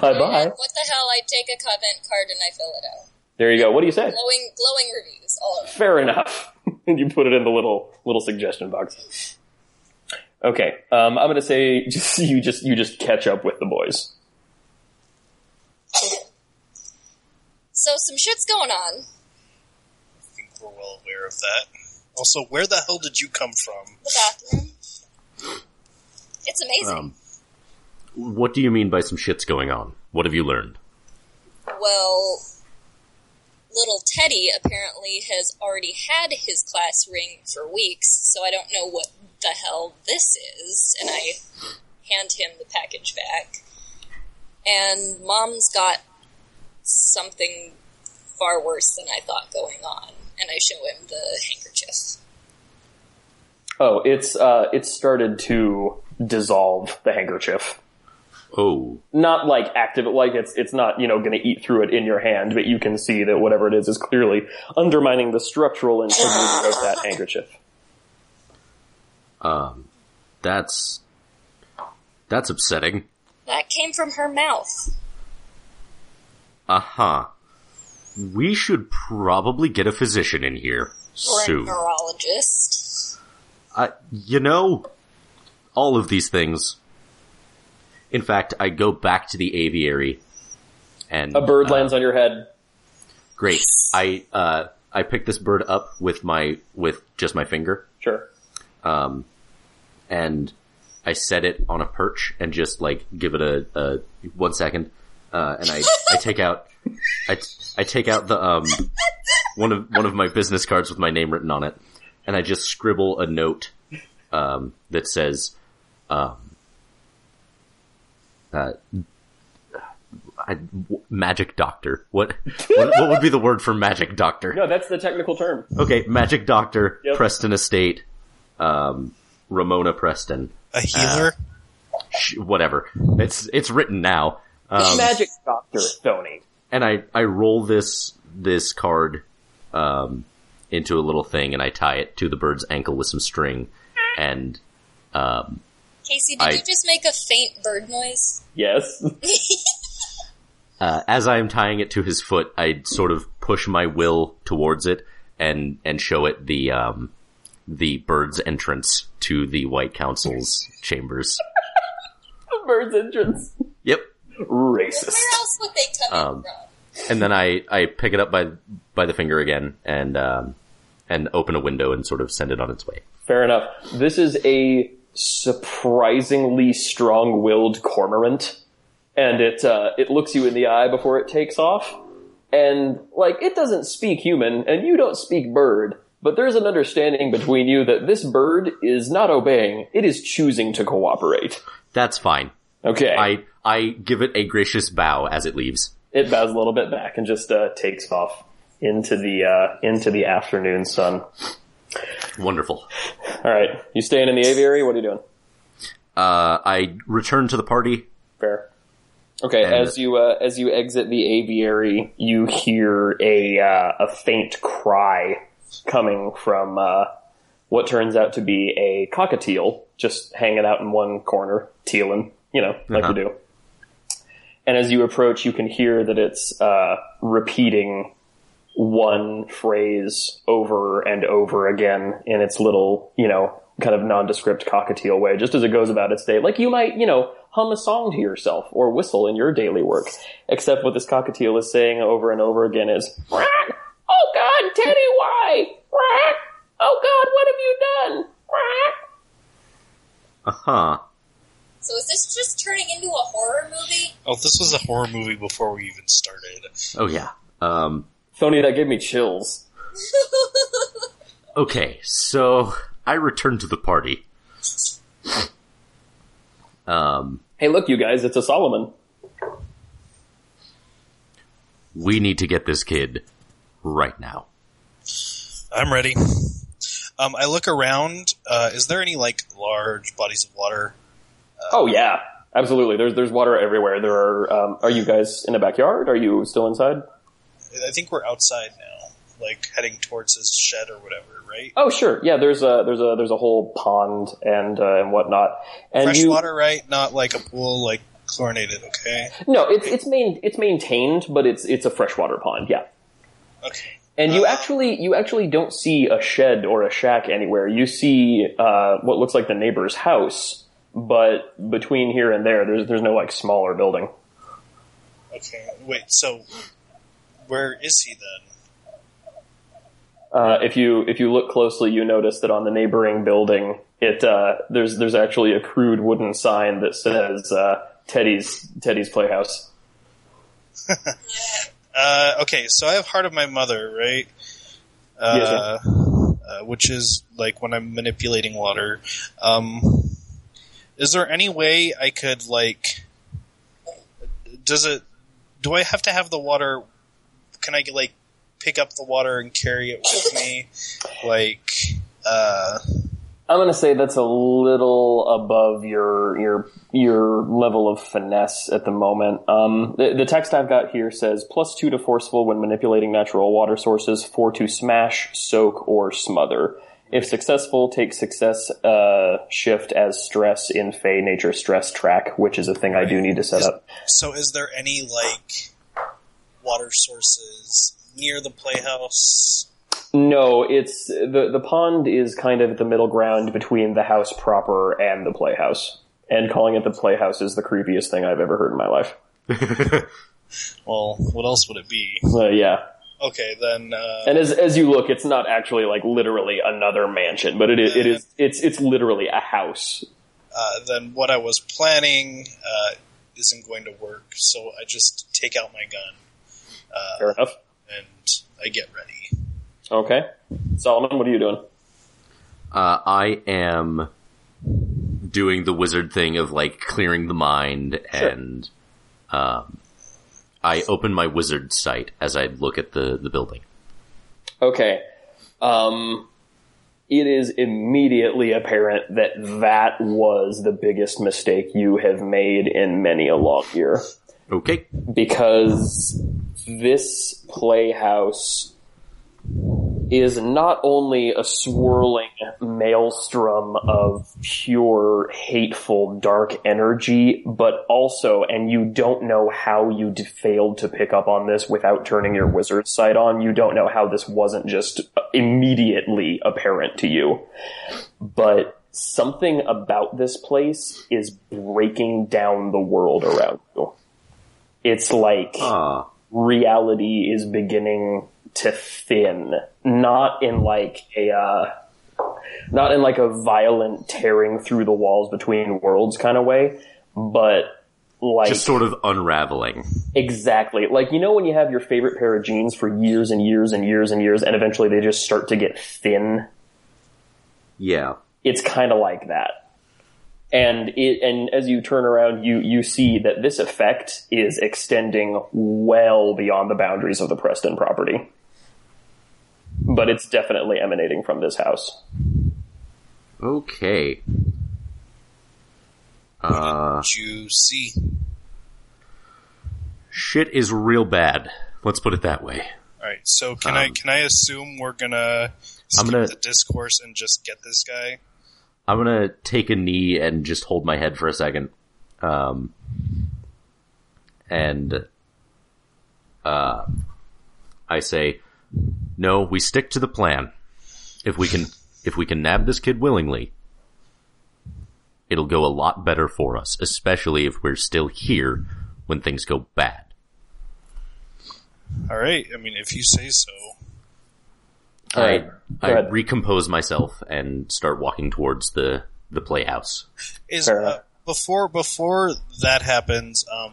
bye. What the hell? I take a comment card and I fill it out. There you go. What do you say? Glowing, glowing reviews all over. Fair enough. and you put it in the little little suggestion box. Okay, um, I'm gonna say just you just you just catch up with the boys. So some shit's going on. I think we're well aware of that. Also, where the hell did you come from? The bathroom. It's amazing. Um, what do you mean by some shit's going on? What have you learned? Well, little Teddy apparently has already had his class ring for weeks, so I don't know what the hell this is. And I hand him the package back. And mom's got something far worse than I thought going on. And I show him the handkerchief. Oh, it's uh, it's started to dissolve the handkerchief. Oh, Not like active, like it's it's not you know going to eat through it in your hand, but you can see that whatever it is is clearly undermining the structural integrity of that handkerchief. um, that's that's upsetting. That came from her mouth. Uh huh. We should probably get a physician in here Or a neurologist. I, you know, all of these things. In fact, I go back to the aviary, and A bird uh, lands on your head. Great. I uh, I pick this bird up with my with just my finger, Sure. um, and I set it on a perch and just like give it a, a one second, uh, and I I take out I I take out the um one of one of my business cards with my name written on it, and I just scribble a note um, that says um, uh, I, w- magic doctor. What, what what would be the word for magic doctor? No, that's the technical term. Okay, magic doctor, Yep. Preston Estate, um, Ramona Preston, A healer? sh- whatever. It's it's written now. Um, Magic Doctor Tony. and I I roll this this card um, into a little thing, and I tie it to the bird's ankle with some string, and um, Casey, did I- you just make a faint bird noise? Yes. uh, as I am tying it to his foot, I sort of push my will towards it and and show it the um, the bird's entrance to the White Council's chambers. The bird's entrance. Yep. Racist. Where else would they come Um, from? And then I, I pick it up by by the finger again and um, and open a window and sort of send it on its way. Fair enough. This is a surprisingly strong-willed cormorant, and it uh, it looks you in the eye before it takes off, and like it doesn't speak human, and you don't speak bird. But there's an understanding between you that this bird is not obeying; it is choosing to cooperate. That's fine. Okay, I I give it a gracious bow as it leaves. it bows a little bit back and just uh, takes off into the uh, into the afternoon sun. Wonderful. All right, you staying in the aviary? What are you doing? Uh, I return to the party. Fair. Okay, And- as you uh, as you exit the aviary, you hear a uh, a faint cry coming from uh, what turns out to be a cockatiel, just hanging out in one corner, tealing, you know, like Uh-huh. you do. And as you approach, you can hear that it's uh, repeating one phrase over and over again in its little, you know, kind of nondescript cockatiel way, just as it goes about its day. Like you might, you know, hum a song to yourself or whistle in your daily work. Except what this cockatiel is saying over and over again is, "Quack! Oh God, Teddy, why? Quack! Oh God, what have you done? Quack!" Uh huh. So is this just turning into a horror movie? Oh, this was a horror movie before we even started. Oh yeah. Um. Tony, that gave me chills. Okay, so I return to the party. Um. Hey, look, you guys, it's a Solomon. We need to get this kid right now. I'm ready. Um, I look around. Uh, is there any like large bodies of water? Oh yeah, absolutely. There's there's water everywhere. There are. Um, are you guys in the backyard? Are you still inside? I think we're outside now, like heading towards his shed or whatever, right? Oh sure, yeah. There's a there's a there's a whole pond and uh, and whatnot. And Fresh you, water, right? Not like a pool, like Chlorinated, okay. No, it's it's main it's maintained, but it's it's a freshwater pond. Yeah. Okay. And you actually you actually don't see a shed or a shack anywhere. You see uh, what looks like the neighbor's house, but between here and there, there's there's no like smaller building. Okay. Wait, so where is he then? Uh, if you if you look closely, you notice that on the neighboring building, it uh, there's there's actually a crude wooden sign that says uh, Teddy's Teddy's Playhouse. Uh, okay, so I have Heart of My Mother, right? Uh, uh, which is like when I'm manipulating water. Um, is there any way I could like? Does it? Do I have to have the water? Can I like pick up the water and carry it with me? Like, uh, I'm gonna say that's a little above your your your level of finesse at the moment. Um, the, the text I've got here says plus two to forceful when manipulating natural water sources, four to smash, soak, or smother. If successful, take success uh, shift as stress in Fey Nature Stress track, which is a thing I do need to set up. so is there any like water sources near the playhouse? No, it's the the pond is kind of the middle ground between the house proper and the playhouse. And calling it the playhouse is the creepiest thing I've ever heard in my life. Well, what else would it be? Uh, yeah. Okay, then. Uh, And as as you look, it's not actually like literally another mansion, but it is it is it's it's literally a house. uh, then what I was planning uh, isn't going to work. So I just take out my gun uh, Fair enough. and I get ready. Okay, Solomon, what are you doing? Uh, I am doing the wizard thing of like clearing the mind Sure. and um, I open my wizard sight as I look at the, the building. Okay, um, it is immediately apparent that that was the biggest mistake you have made in many a long year. Okay. because this playhouse is not only a swirling maelstrom of pure hateful dark energy, but also, and you don't know how you d- failed to pick up on this without turning your wizard sight on, you don't know how this wasn't just immediately apparent to you. But something about this place is breaking down the world around you. It's like Ah. reality is beginning to thin, not in like a, uh, not in like a violent tearing through the walls between worlds kind of way, but like Just sort of unraveling. exactly like you know when you have your favorite pair of jeans for years and years and years and years, and eventually they just start to get thin. Yeah. It's kind of like that. And it, and as you turn around, you, you see that this effect is extending well beyond the boundaries of the Preston property. But it's definitely emanating from this house. Okay. Uh, Did you see? shit is real bad. Let's put it that way. All right. So can I Um, can I assume we're gonna skip I'm gonna- the discourse and just get this guy? I'm gonna take a knee and just hold my head for a second. Um, and, uh, I say, no, we stick to the plan. If we can, if we can nab this kid willingly, it'll go a lot better for us, especially if we're still here when things go bad. All right. I mean, if you say so. All I, right, I recompose myself and start walking towards the, the playhouse. Is uh, before before that happens? Um,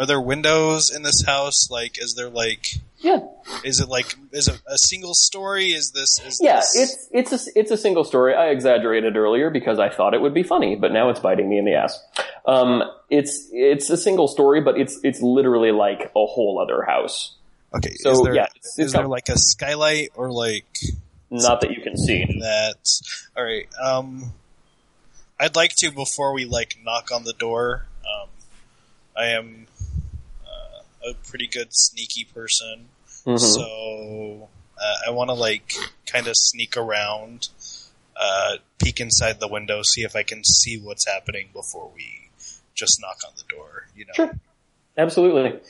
are there windows in this house? Like, is there like? Yeah, Is it like? Is it a single story? Is this? Is yeah. this, It's it's a it's a single story. I exaggerated earlier because I thought it would be funny, but now it's biting me in the ass. Um, it's it's a single story, but it's it's literally like a whole other house. Okay. So is there, yeah, it's, it's there like a skylight or like not that you can see. that? All right. Um, I'd like to before we like knock on the door. Um, I am uh, a pretty good sneaky person. Mhm. So uh, I want to like kind of sneak around, uh, peek inside the window, see if I can see what's happening before we just knock on the door. You know. Sure. Absolutely.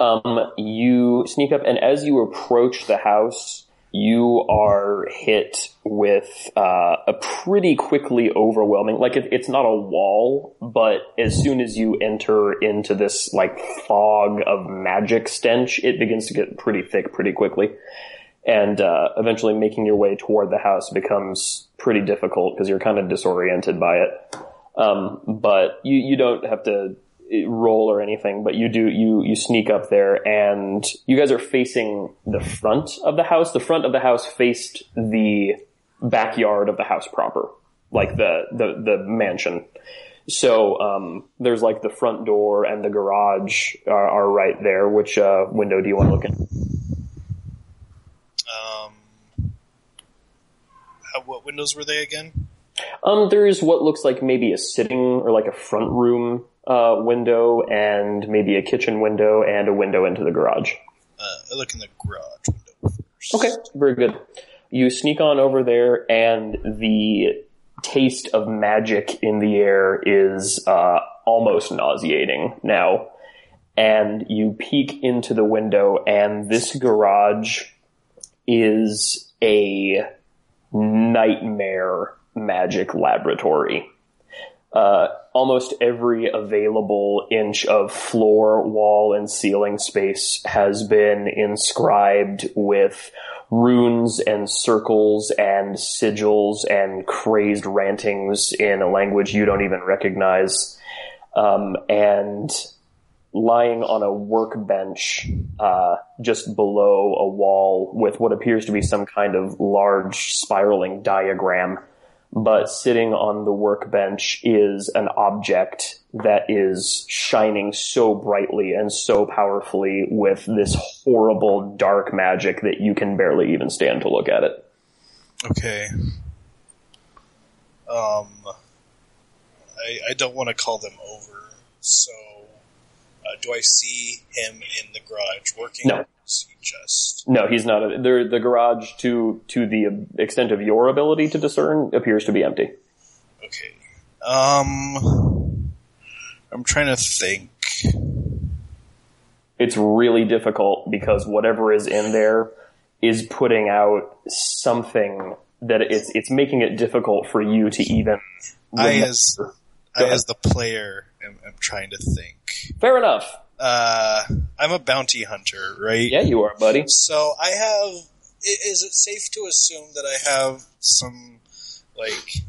Um, you sneak up, and as you approach the house, you are hit with uh, a pretty quickly overwhelming. Like it, it's not a wall, but as soon as you enter into this like fog of magic stench, it begins to get pretty thick pretty quickly, and uh, eventually making your way toward the house becomes pretty difficult because you're kind of disoriented by it. Um, but you you don't have to roll or anything, but you do you you sneak up there and you guys are facing the front of the house. The front of the house faced the backyard of the house proper, like the the the mansion. So um, there's like the front door and the garage are, are right there. Which uh, window do you want to look in? Um, how, what windows were they again? Um, there's what looks like maybe a sitting or like a front room uh, window and maybe a kitchen window and a window into the garage. Uh, I look in the garage window first. Okay, very good. You sneak on over there, and the taste of magic in the air is uh, almost nauseating now. And you peek into the window, and this garage is a nightmare magic laboratory. Uh, almost every available inch of floor, wall, and ceiling space has been inscribed with runes and circles and sigils and crazed rantings in a language you don't even recognize. Um, and lying on a workbench uh, just below a wall with what appears to be some kind of large spiraling diagram but sitting on the workbench is an object that is shining so brightly and so powerfully with this horrible dark magic that you can barely even stand to look at it. Okay. Um, I, I don't want to call them over, so uh, do I see him in the garage working? No. Is he just No, he's not. A, the the garage, to to the extent of your ability to discern, appears to be empty. okay? Um, I'm trying to think. It's really difficult because whatever is in there is putting out something that it's it's making it difficult for you to even. I as I as the player am, am trying to think. Fair enough. Uh, I'm a bounty hunter, right? Yeah, you are, buddy. So I have. Is it safe to assume that I have some like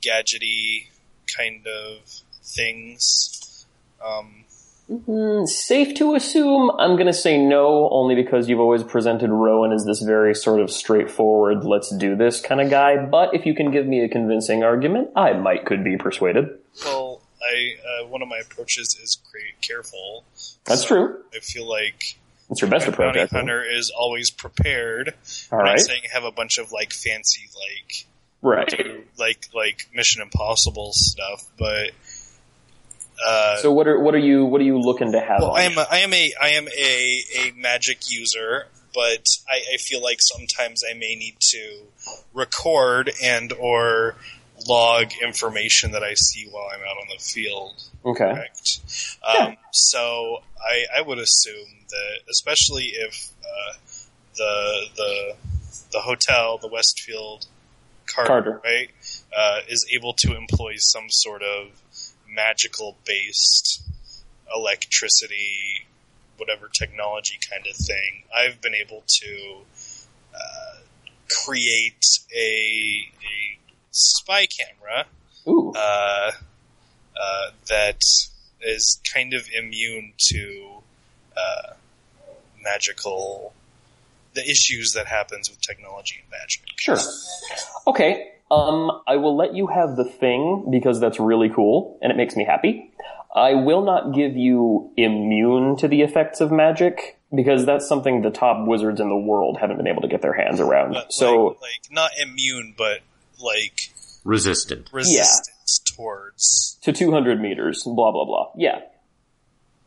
gadgety kind of things? Um, Mm, safe to assume. I'm going to say no, only because you've always presented Rowan as this very sort of straightforward, let's do this kind of guy. But if you can give me a convincing argument, I might could be persuaded. well, I uh, one of my approaches is create careful. That's So true. I feel like It's your best approach. bounty hunter is always prepared. All I'm right. not saying have a bunch of like fancy like Right. like like Mission Impossible stuff, but uh, So what are what are you what are you looking to have? well, on I am a, I am a I am a, a magic user, but I, I feel like sometimes I may need to record and or log information that I see while I'm out on the field. okay. Correct. Um, so I, I would assume that, especially if uh, the the the hotel, the Westfield Carter, Carter. right, uh, is able to employ some sort of magical based electricity, whatever technology kind of thing. I've been able to uh, create a, a spy camera Ooh. uh, uh, that is kind of immune to uh, magical the issues that happens with technology and magic. Sure. Okay. Um, I will let you have the thing because that's really cool and it makes me happy. I will not give you immune to the effects of magic because that's something the top wizards in the world haven't been able to get their hands around. But so like, like not immune, but like Resistant. resistance towards. to 200 meters, blah blah blah. Yeah,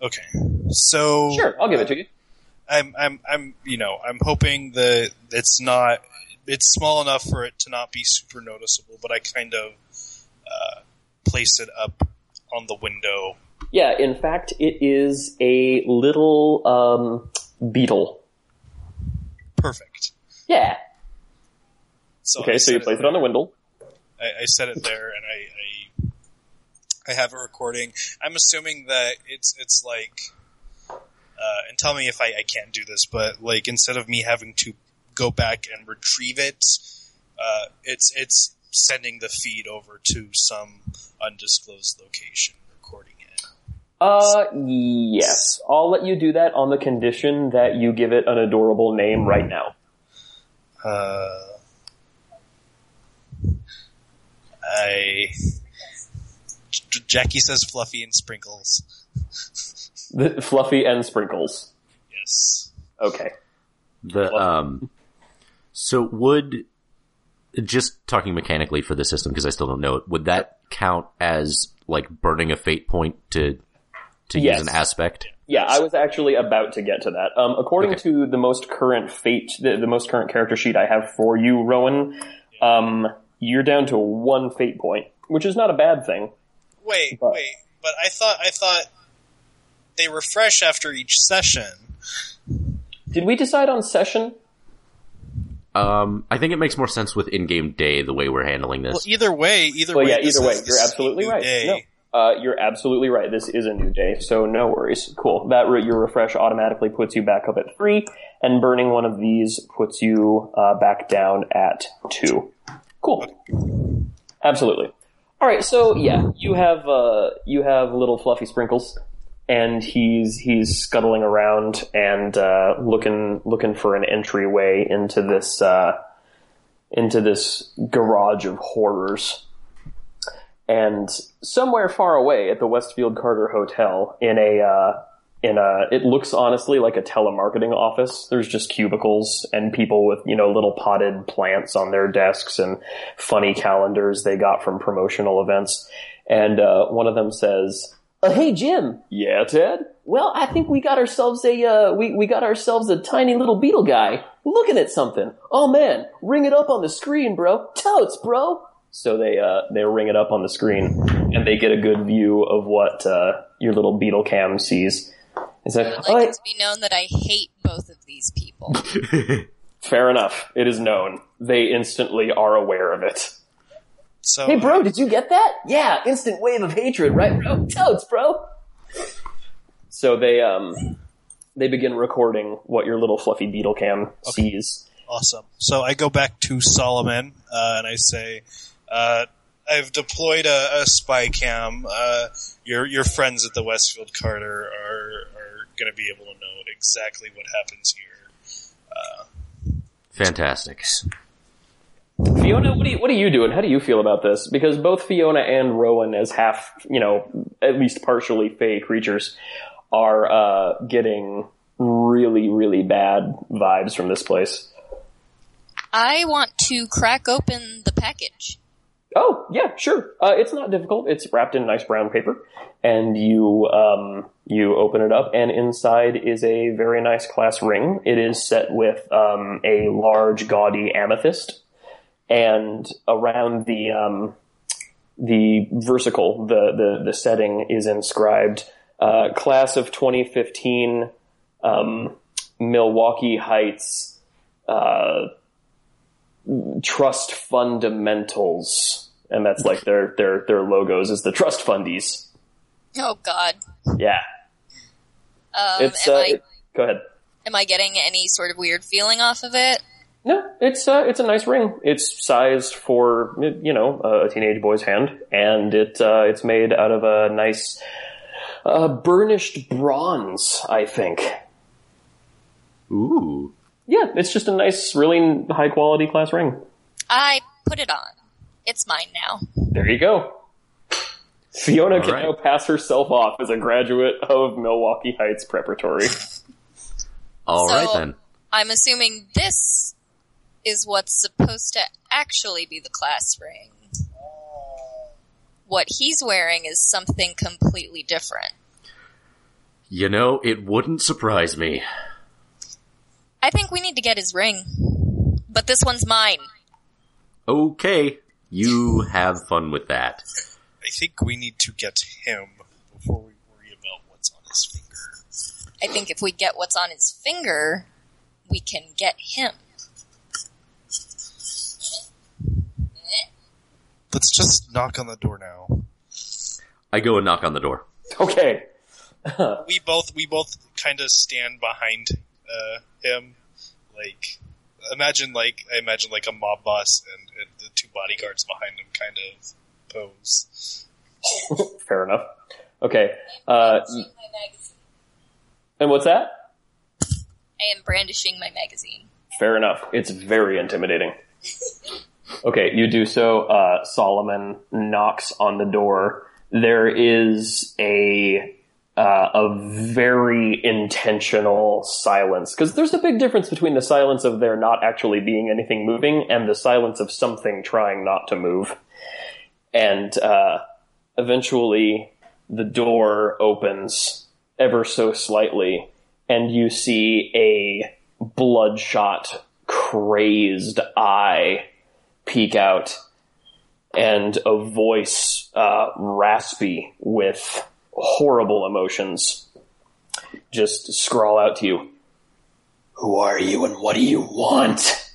Okay, so sure. I'll give it to you. I'm I'm I'm you know I'm hoping that it's not it's small enough for it to not be super noticeable, but I kind of uh, place it up on the window Yeah, in fact, it is a little um, beetle. Perfect. Yeah. So Okay, I so you set place it on the window. I, I set it there, and I, I I have a recording. I'm assuming that it's it's like, uh, and tell me if I, I can't do this, but like instead of me having to go back and retrieve it, uh, it's it's sending the feed over to some undisclosed location, recording it. Uh, yes. I'll let you do that on the condition that you give it an adorable name right now. Uh, I. J- Jackie says fluffy and sprinkles. The, Fluffy and Sprinkles. Yes. Okay. The um, so would just talking mechanically for the system because I still don't know it. Would that count as like burning a fate point to to Yes. use an aspect? Yeah, I was actually about to get to that. Um, according Okay. to the most current fate, the, the most current character sheet I have for you, Rowan, um, you're down to one fate point, which is not a bad thing. Wait, But- wait, but I thought I thought they refresh after each session. Did we decide on session? Um, I think it makes more sense with in-game day the way we're handling this. Well, either way, either Well, way. yeah, either way, you're absolutely right. day. No, uh, you're absolutely right. This is a new day, so no worries. Cool. That re- your refresh automatically puts you back up at three, and burning one of these puts you uh, back down at two. Cool. Absolutely. All right. So yeah, you have uh, you have little fluffy sprinkles, and he's he's scuttling around and uh, looking looking for an entryway into this uh, into this garage of horrors. And somewhere far away at the Westfield Carter Hotel, in a uh, in a, it looks honestly like a telemarketing office. There's just cubicles and people with you know little potted plants on their desks and funny calendars they got from promotional events. And uh, one of them says, uh, "Hey Jim, yeah Ted. Well, I think we got ourselves a uh, we we got ourselves a tiny little beetle guy looking at something. Oh man, ring it up on the screen, bro. Totes, bro." So they uh, they ring it up on the screen, and they get a good view of what uh, your little beetle cam sees. It's like, I'd "Oh, like it to be known that I hate both of these people. fair enough. It is known. They instantly are aware of it. So, Hey, bro, did you get that? Yeah, instant wave of hatred, right, bro? Totes, bro. So they um they begin recording what your little fluffy beetle cam sees. awesome. So I go back to Solomon uh, and I say, uh, "I've deployed a, a spy cam. Uh, your your friends at the Westfield Carter are are going to be able to know exactly what happens here." Uh, Fantastic. Fiona, what are you, what are you doing? How do you feel about this? Because both Fiona and Rowan, as half, you know, at least partially fey creatures, are uh, getting really, really bad vibes from this place. I want to crack open the package. Oh, yeah, sure. Uh, it's not difficult. It's wrapped in nice brown paper, and you um, you open it up, and inside is a very nice class ring. It is set with um, a large, gaudy amethyst, and around the um, the versicle, the, the the setting is inscribed uh, "Class of 2015, um, Milwaukee Heights." Uh, trust fundamentals and that's like their their their logos is the trust fundies Oh God. yeah Um, it's am uh, I it- go ahead am I getting any sort of weird feeling off of it? no it's uh it's a nice ring it's sized for you know a teenage boy's hand and it uh it's made out of a nice uh burnished bronze i think Ooh. yeah it's just a nice really high quality class ring I put it on. It's mine now. There you go. Fiona can right. now pass herself off as a graduate of Milwaukee Heights Preparatory. All So- right then. I'm assuming this is what's supposed to actually be the class ring. What he's wearing is something completely different. You know, it wouldn't surprise me. I think we need to get his ring. But this one's mine. Okay, you have fun with that. I think we need to get him before we worry about what's on his finger. I think if we get what's on his finger, we can get him. Let's just knock on the door now. I go and knock on the door. Okay. We both we both kind of stand behind uh, him, like imagine like I imagine like a mob boss and, and the two bodyguards behind him kind of pose. Fair enough. Okay. Uh, Brandishing my magazine. and what's that? I am brandishing my magazine. Fair enough. It's very intimidating. Okay, you do so. Uh, Solomon knocks on the door. There is a uh, a very intentional silence because there's a big difference between the silence of there not actually being anything moving and the silence of something trying not to move. And uh, eventually, the door opens ever so slightly, and you see a bloodshot, crazed eye peek out, and a voice uh, raspy with horrible emotions just scrawl out to you. Who are you and what do you want?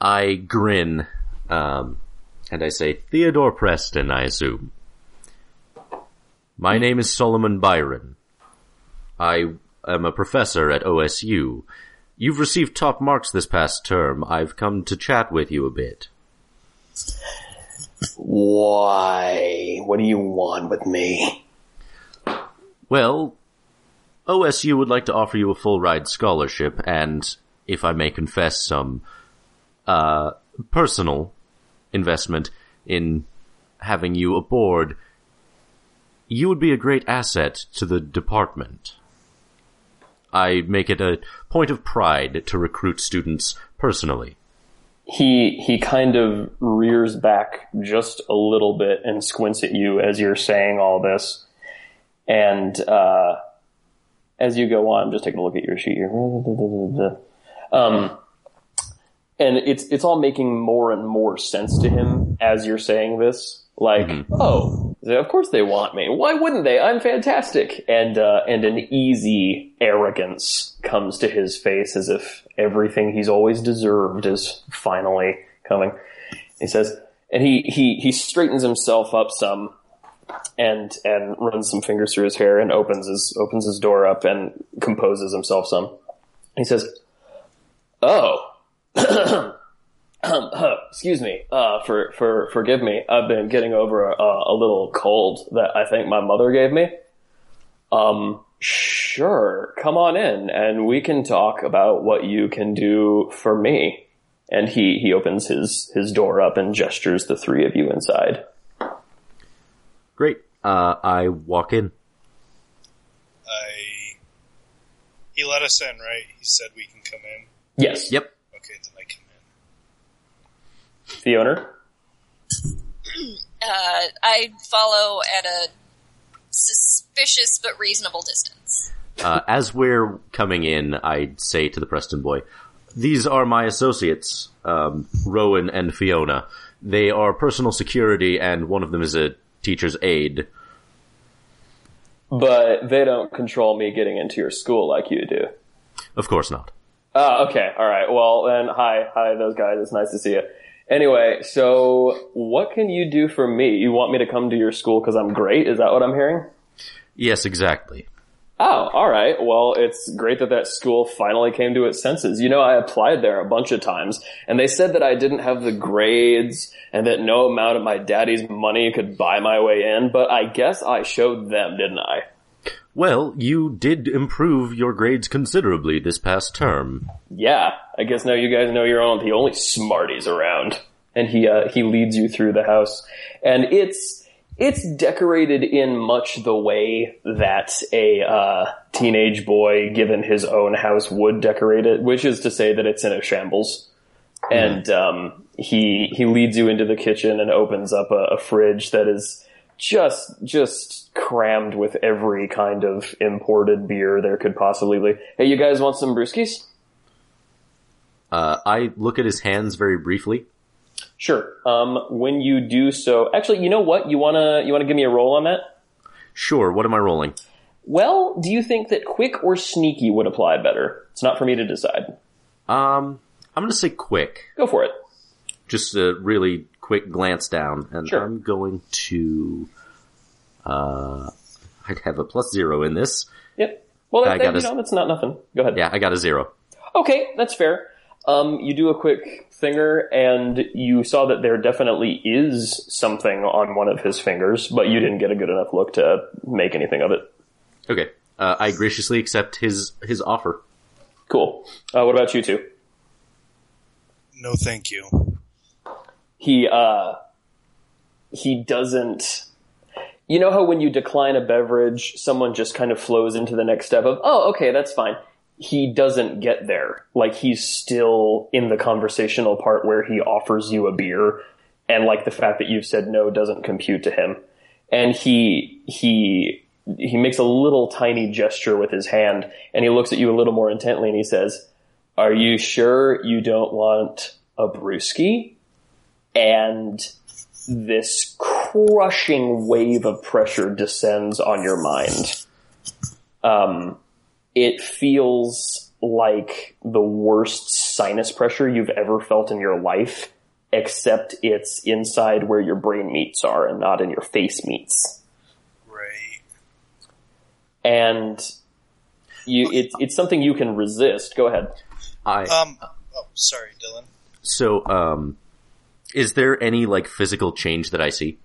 I grin, um, and I say, Theodore Preston, I assume. My name is Solomon Byron. I am a professor at OSU. You've received top marks this past term. I've come to chat with you a bit. Why? What do you want with me? Well, OSU would like to offer you a full ride scholarship and, if I may confess, some, uh, personal investment in having you aboard. You would be a great asset to the department. I make it a point of pride to recruit students personally. He he kind of rears back just a little bit and squints at you as you're saying all this. And uh, as you go on, I'm just taking a look at your sheet here. Um, and it's it's all making more and more sense to him as you're saying this. Like, oh, of course they want me. Why wouldn't they? I'm fantastic. And uh, and an easy arrogance comes to his face, as if everything he's always deserved is finally coming. He says, and he he he straightens himself up some, and and runs some fingers through his hair and opens his opens his door up and composes himself some. He says, "Oh, excuse me, uh, for for forgive me. I've been getting over a, a little cold that I think my mother gave me. Um, sure, come on in and we can talk about what you can do for me." And he he opens his his door up and gestures the three of you inside. Great. Uh, I walk in. I he let us in, right? He said we can come in. Yes, Yep. Okay, then I come in. Fiona. Uh, I follow at a suspicious but reasonable distance. Uh, as we're coming in, I say to the Preston boy, "These are my associates, um, Rowan and Fiona. They are personal security, and one of them is a teacher's aide. But they don't control me getting into your school like you do. Of course not. Oh, okay. All right. Well, then, hi, hi, those guys. It's nice to see you. Anyway, so what can you do for me? You want me to come to your school because I'm great? Is that what I'm hearing? Yes, exactly. Oh, all right. Well, it's great that that school finally came to its senses. You know, I applied there a bunch of times, and they said that I didn't have the grades and that no amount of my daddy's money could buy my way in, but I guess I showed them, didn't I? Well, you did improve your grades considerably this past term. Yeah, I guess now you guys know you're on the only smarties around. And he uh, he leads you through the house, and it's it's decorated in much the way that a uh, teenage boy given his own house would decorate it, which is to say that it's in a shambles. And um, he he leads you into the kitchen and opens up a, a fridge that is just just crammed with every kind of imported beer there could possibly be. Hey, you guys want some brewskis? Uh, I look at his hands very briefly. Sure. Um, when you do so, actually, you know what? You wanna you wanna give me a roll on that? Sure, what am I rolling? Well, do you think that quick or sneaky would apply better? It's not for me to decide. Um, I'm gonna say quick. Go for it. Just a really quick glance down, and Sure. I'm going to. Uh, I'd have a plus zero in this. Yep. Well, I that, that, got you know, that's not nothing. Go ahead. Yeah, I got a zero. Okay, that's fair. Um, you do a quick finger, and you saw that there definitely is something on one of his fingers, but you didn't get a good enough look to make anything of it. Okay. Uh, I graciously accept his his offer. Cool. Uh, what about you two? No, thank you. He uh, he doesn't. You know how when you decline a beverage, someone just kind of flows into the next step of, oh, okay, that's fine. He doesn't get there. Like he's still in the conversational part where he offers you a beer, and like the fact that you've said no doesn't compute to him. And he he he makes a little tiny gesture with his hand, and he looks at you a little more intently, and he says, "Are you sure you don't want a brewski?" And this crushing wave of pressure descends on your mind. Um, it feels like the worst sinus pressure you've ever felt in your life, except it's inside where your brain meats are and not in your face meats. Right. And you, it, it's something you can resist. Go ahead. I Um. Oh, sorry, Dylan. so um, is there any like physical change that I see?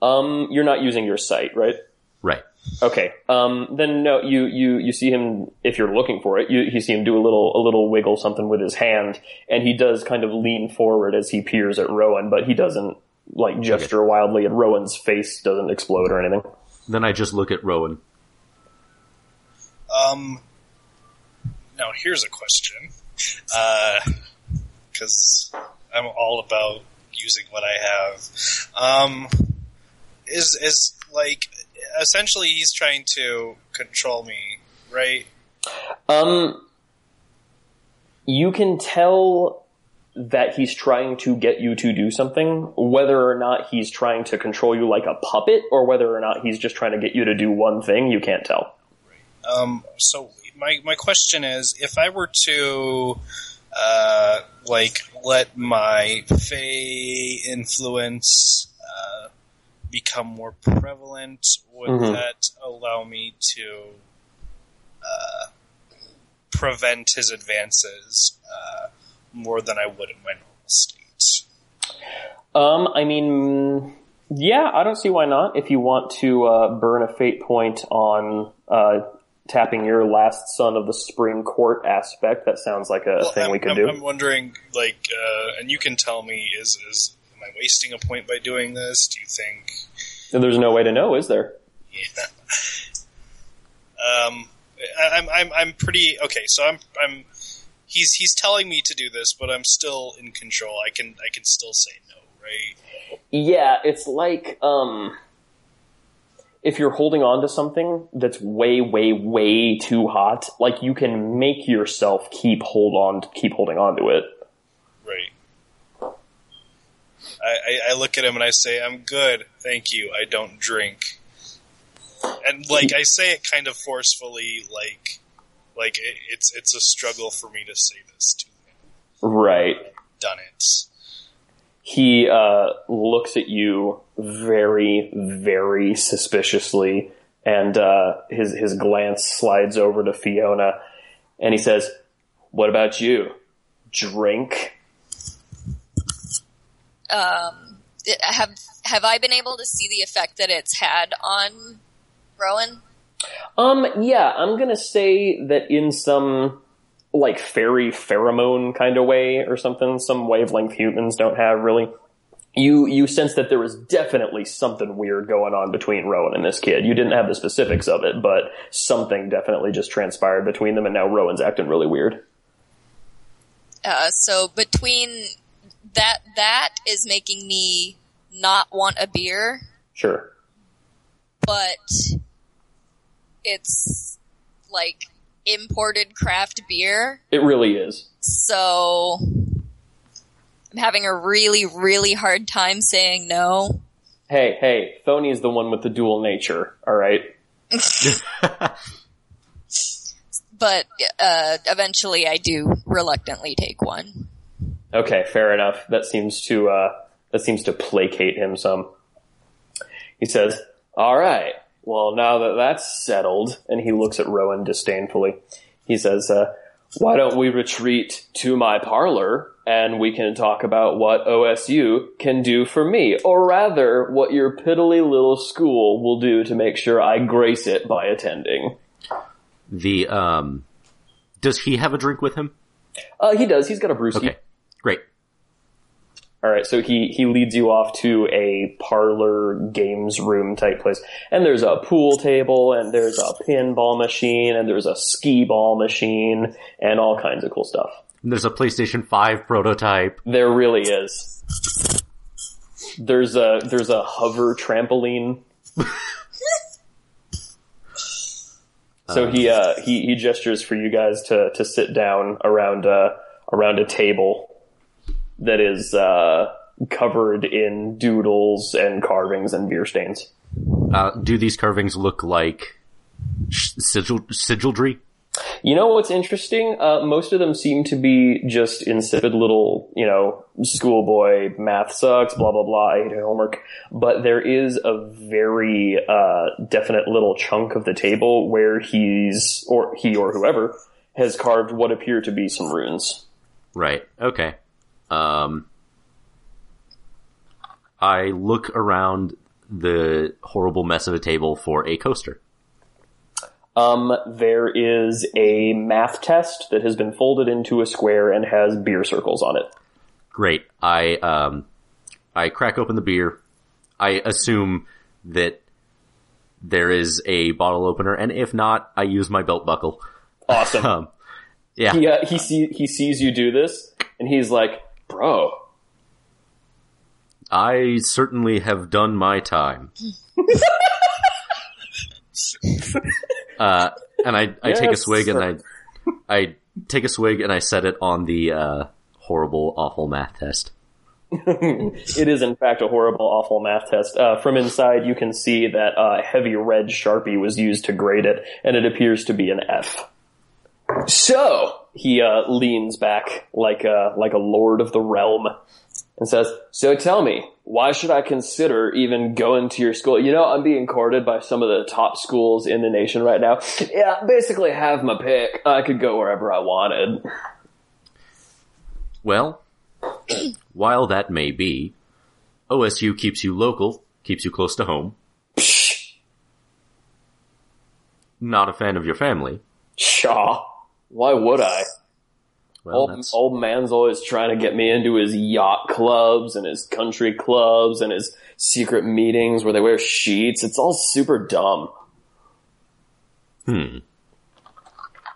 Um, you're not using your sight, right? Right. Okay. Um, then no, you, you, you see him, if you're looking for it, you, you see him do a little, a little wiggle something with his hand, and he does kind of lean forward as he peers at Rowan, but he doesn't, like, gesture wildly, and Rowan's face doesn't explode or anything. Then I just look at Rowan. Um. Now here's a question, uh, because I'm all about using what I have. Um, is is like essentially he's trying to control me, right? Um, you can tell that he's trying to get you to do something, whether or not he's trying to control you like a puppet, or whether or not he's just trying to get you to do one thing, you can't tell. Um, so my my question is, if I were to uh, like let my Fey influence uh, become more prevalent, would Mhm. that allow me to uh, prevent his advances uh, more than I would in my normal state? Um, I mean, yeah, I don't see why not. If you want to uh, burn a fate point on uh, tapping your last son of the Supreme Court aspect, that sounds like a Well, thing I'm, we could I'm, do. I'm wondering, like, uh, and you can tell me, is is am I wasting a point by doing this? Do you think? There's no way to know, is there? Yeah. Um, I'm I'm I'm pretty okay. So I'm I'm he's he's telling me to do this, but I'm still in control. I can I can still say no, right? Yeah, it's like um, if you're holding on to something that's way, way, way too hot, like you can make yourself keep hold on, keep holding on to it. Right. I, I, I look at him and I say, "I'm good, thank you. I don't drink." And like I say it kind of forcefully, like like it, it's it's a struggle for me to say this to him. Right. Done it. He uh, looks at you very, very suspiciously, and uh, his his glance slides over to Fiona, and he says, "What about you? Drink?" Um, have have I been able to see the effect that it's had on Rowan? Um, yeah, I'm gonna say that in some like fairy pheromone kind of way or something, some wavelength humans don't have really. You you sense that there was definitely something weird going on between Rowan and this kid. You didn't have the specifics of it, but something definitely just transpired between them, and now Rowan's acting really weird. Uh, so between that that is making me not want a beer, Sure. but it's like imported craft beer. It really is. So I'm having a really, really hard time saying no. Hey, hey, Phony is the one with the dual nature, alright? But uh, eventually, I do reluctantly take one. Okay, fair enough. That seems to uh, that seems to placate him some. He says, "All right. Well, now that that's settled," and he looks at Rowan disdainfully. He says, uh, "Why don't we retreat to my parlor and we can talk about what OSU can do for me, or rather, what your piddly little school will do to make sure I grace it by attending." The um, does he have a drink with him? Uh, he does. He's got a brewski. Okay. All right, so he he leads you off to a parlor games room type place, and there's a pool table, and there's a pinball machine, and there's a skee ball machine, and all kinds of cool stuff. And there's a PlayStation Five prototype. There really is. There's a there's a hover trampoline. so he uh he he gestures for you guys to to sit down around uh around a table that is uh covered in doodles and carvings and beer stains. Uh, do these carvings look like sigil sigildry? You know what's interesting? Uh, most of them seem to be just insipid little, you know, schoolboy math sucks, blah blah blah. I hate homework. But there is a very uh, definite little chunk of the table where he's or he or whoever has carved what appear to be some runes. Right. Okay. Um, I look around the horrible mess of a table for a coaster. Um, there is a math test that has been folded into a square and has beer circles on it. Great. I um, I crack open the beer. I assume that there is a bottle opener, and if not, I use my belt buckle. Awesome. Um, yeah. he uh, he see he sees you do this, and he's like, "Bro, I certainly have done my time. uh, and I, I take a swig sir. and I, I take a swig and I set it on the, uh, horrible, awful math test. It is in fact a horrible, awful math test. Uh, from inside, you can see that uh, heavy red sharpie was used to grade it, and it appears to be an F. So he uh, leans back like a like a lord of the realm and says, "So tell me, why should I consider even going to your school? You know, I'm being courted by some of the top schools in the nation right now. Yeah, basically have my pick. I could go wherever I wanted." Well, while that may be, OSU keeps you local, keeps you close to home. Not a fan of your family. Shaw, why would I? Well, old, that's, old man's always trying to get me into his yacht clubs and his country clubs and his secret meetings where they wear sheets. It's all super dumb. hmm.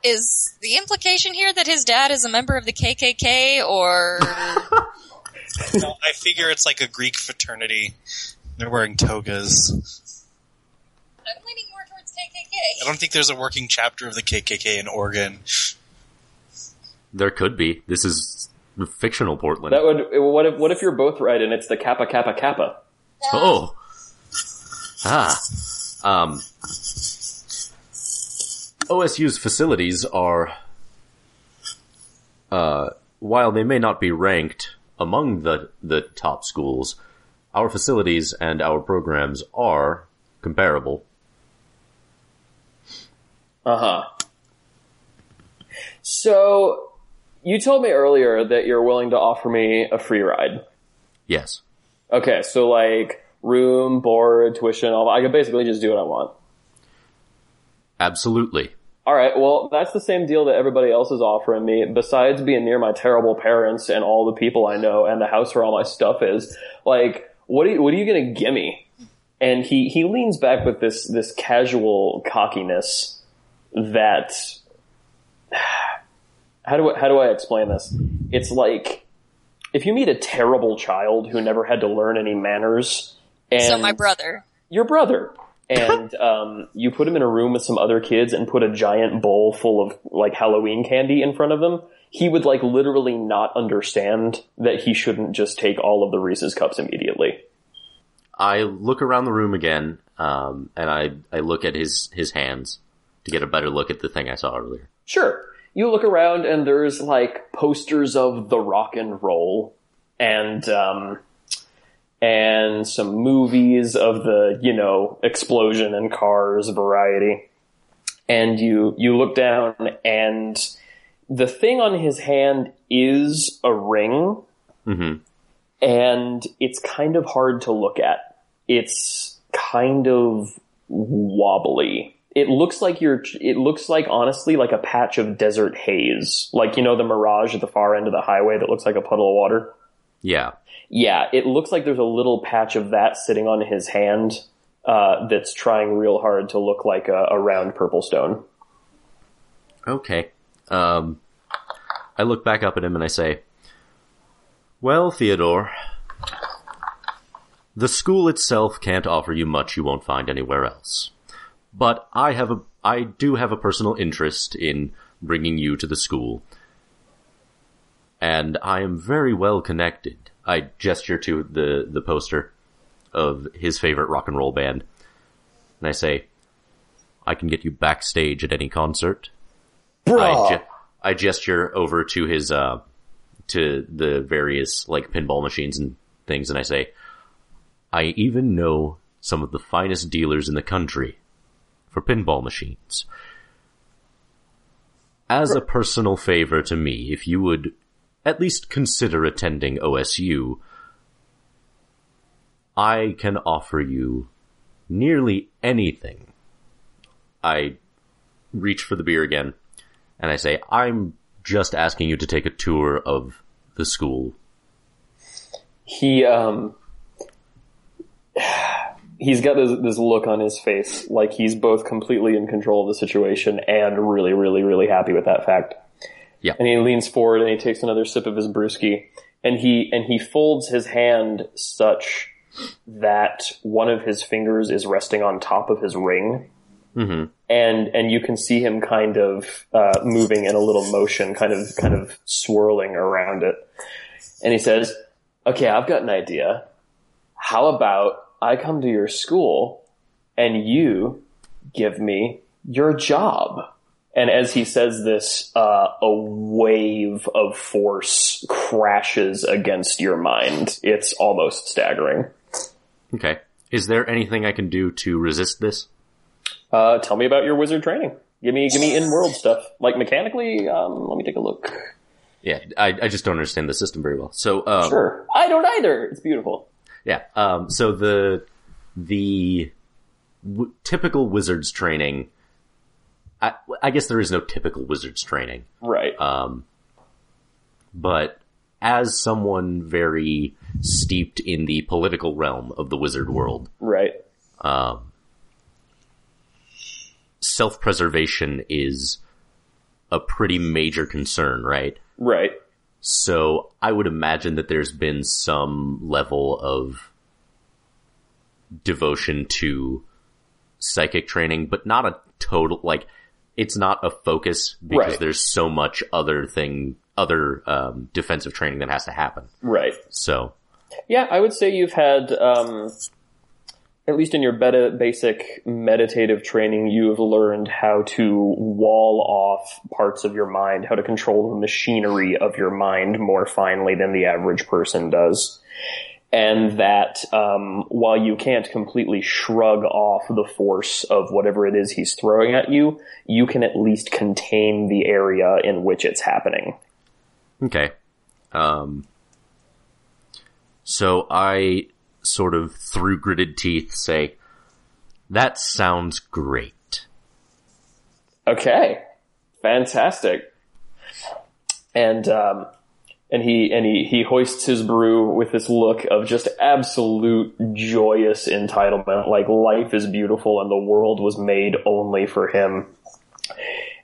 Is the implication here that his dad is a member of the KKK or No, I figure it's like a Greek fraternity. They're wearing togas. I'm leaning more towards I don't think there's a working chapter of the KKK in Oregon. There could be. This is fictional Portland. That would, what if, what if you're both right and it's the Kappa Kappa Kappa? Oh. Ah. Um. OSU's facilities are, uh, while they may not be ranked among the, the top schools, our facilities and our programs are comparable. Uh huh. So, you told me earlier that you're willing to offer me a free ride. Yes. Okay, so like room, board, tuition, all I could basically just do what I want. Absolutely. All right, well, that's the same deal that everybody else is offering me. Besides being near my terrible parents and all the people I know and the house where all my stuff is, like, what are you, what are you gonna give me? And he, he leans back with this, this casual cockiness that, how do I, how do I explain this? It's like, if you meet a terrible child who never had to learn any manners, and So my brother. your brother. And um, you put him in a room with some other kids and put a giant bowl full of like Halloween candy in front of them. He would like literally not understand that he shouldn't just take all of the Reese's cups immediately. I look around the room again um, and I I look at his his hands to get a better look at the thing I saw earlier. Sure. You look around and there's like posters of the rock and roll and um and some movies of the, you know, explosion and cars variety. And you you look down and the thing on his hand is a ring hmm and it's kind of hard to look at. It's kind of wobbly. It looks like you're, it looks like honestly like a patch of desert haze. Like, you know, the mirage at the far end of the highway that looks like a puddle of water? Yeah. Yeah, it looks like there's a little patch of that sitting on his hand, uh, that's trying real hard to look like a, a round purple stone. Okay. Um, I look back up at him and I say, "Well, Theodore, the school itself can't offer you much you won't find anywhere else. But I have a, I do have a personal interest in bringing you to the school, and I am very well connected." I gesture to the the poster of his favorite rock and roll band, and I say, "I can get you backstage at any concert." I, ge- I gesture over to his, uh, to the various, like, pinball machines and things, and I say, I even know some of the finest dealers in the country for pinball machines. As a personal favor to me, if you would at least consider attending OSU, I can offer you nearly anything. I reach for the beer again and I say, I'm just asking you to take a tour of the school. He, um, he's got this, this look on his face, like he's both completely in control of the situation and really, really, really happy with that fact. Yeah. And he leans forward and he takes another sip of his brewski and he, and he folds his hand such that one of his fingers is resting on top of his ring. hmm And, and you can see him kind of, uh, moving in a little motion, kind of, kind of swirling around it. And he says, okay, I've got an idea. How about I come to your school and you give me your job? And as he says this, uh, a wave of force crashes against your mind. It's almost staggering. Okay. Is there anything I can do to resist this? Uh, tell me about your wizard training. Give me, give me in-world stuff. Like mechanically, um, let me take a look. Yeah, I, I just don't understand the system very well. So, um, Sure. I don't either. It's beautiful. Yeah, um, so the, the w- typical wizard's training, I, I guess there is no typical wizard's training. Right. Um, but as someone very steeped in the political realm of the wizard world, right. um, self-preservation is a pretty major concern, right? Right. So I would imagine that there's been some level of devotion to psychic training, but not a total, like, it's not a focus because Right. there's so much other thing, other, um, defensive training that has to happen. Right. So, Yeah, I would say you've had, um, at least in your beta basic meditative training, you've learned how to wall off parts of your mind, how to control the machinery of your mind more finely than the average person does. And that um, while you can't completely shrug off the force of whatever it is he's throwing at you, you can at least contain the area in which it's happening. okay. Um, so I sort of through gritted teeth say, that sounds great. Okay, fantastic. And um, and he and he he hoists his brew with this look of just absolute joyous entitlement, like life is beautiful and the world was made only for him.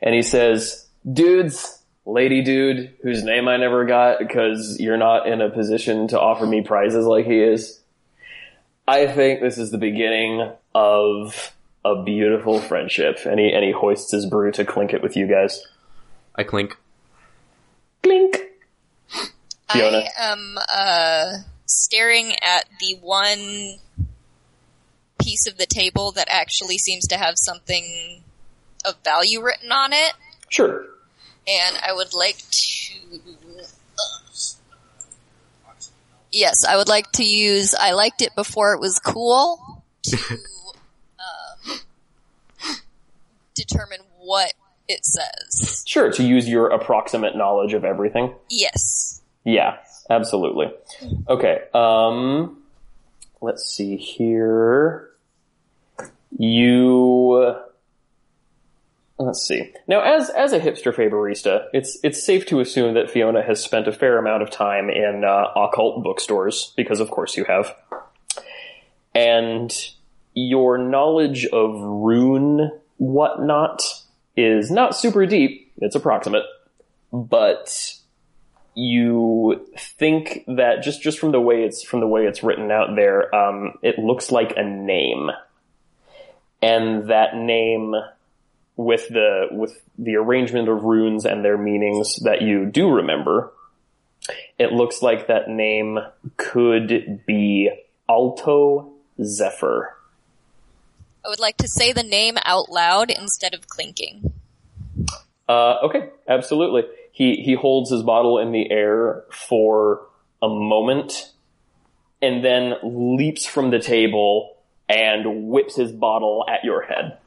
And he says, "Dudes." Lady dude, whose name I never got because you're not in a position to offer me prizes like he is. I think this is the beginning of a beautiful friendship. And he, and he hoists his brew to clink it with you guys. I clink. Clink! Fiona. I am uh, staring at the one piece of the table that actually seems to have something of value written on it, Sure. and I would like to. Yes, I would like to use. I liked it before it was cool to um, determine what it says. Sure, to use your approximate knowledge of everything. Yes. Yeah, absolutely. Okay, um, let's see here. You, let's see. Now, as, as a hipster favorista, it's, it's safe to assume that Fiona has spent a fair amount of time in, uh, occult bookstores, because of course you have. And your knowledge of rune whatnot is not super deep. It's approximate, but you think that just just from the way it's from the way it's written out there, um, it looks like a name, and that name with the with the arrangement of runes and their meanings that you do remember, it looks like that name could be Alto Zephyr. I would like to say the name out loud instead of clinking. Uh, okay, absolutely. He he holds his bottle in the air for a moment, and then leaps from the table and whips his bottle at your head.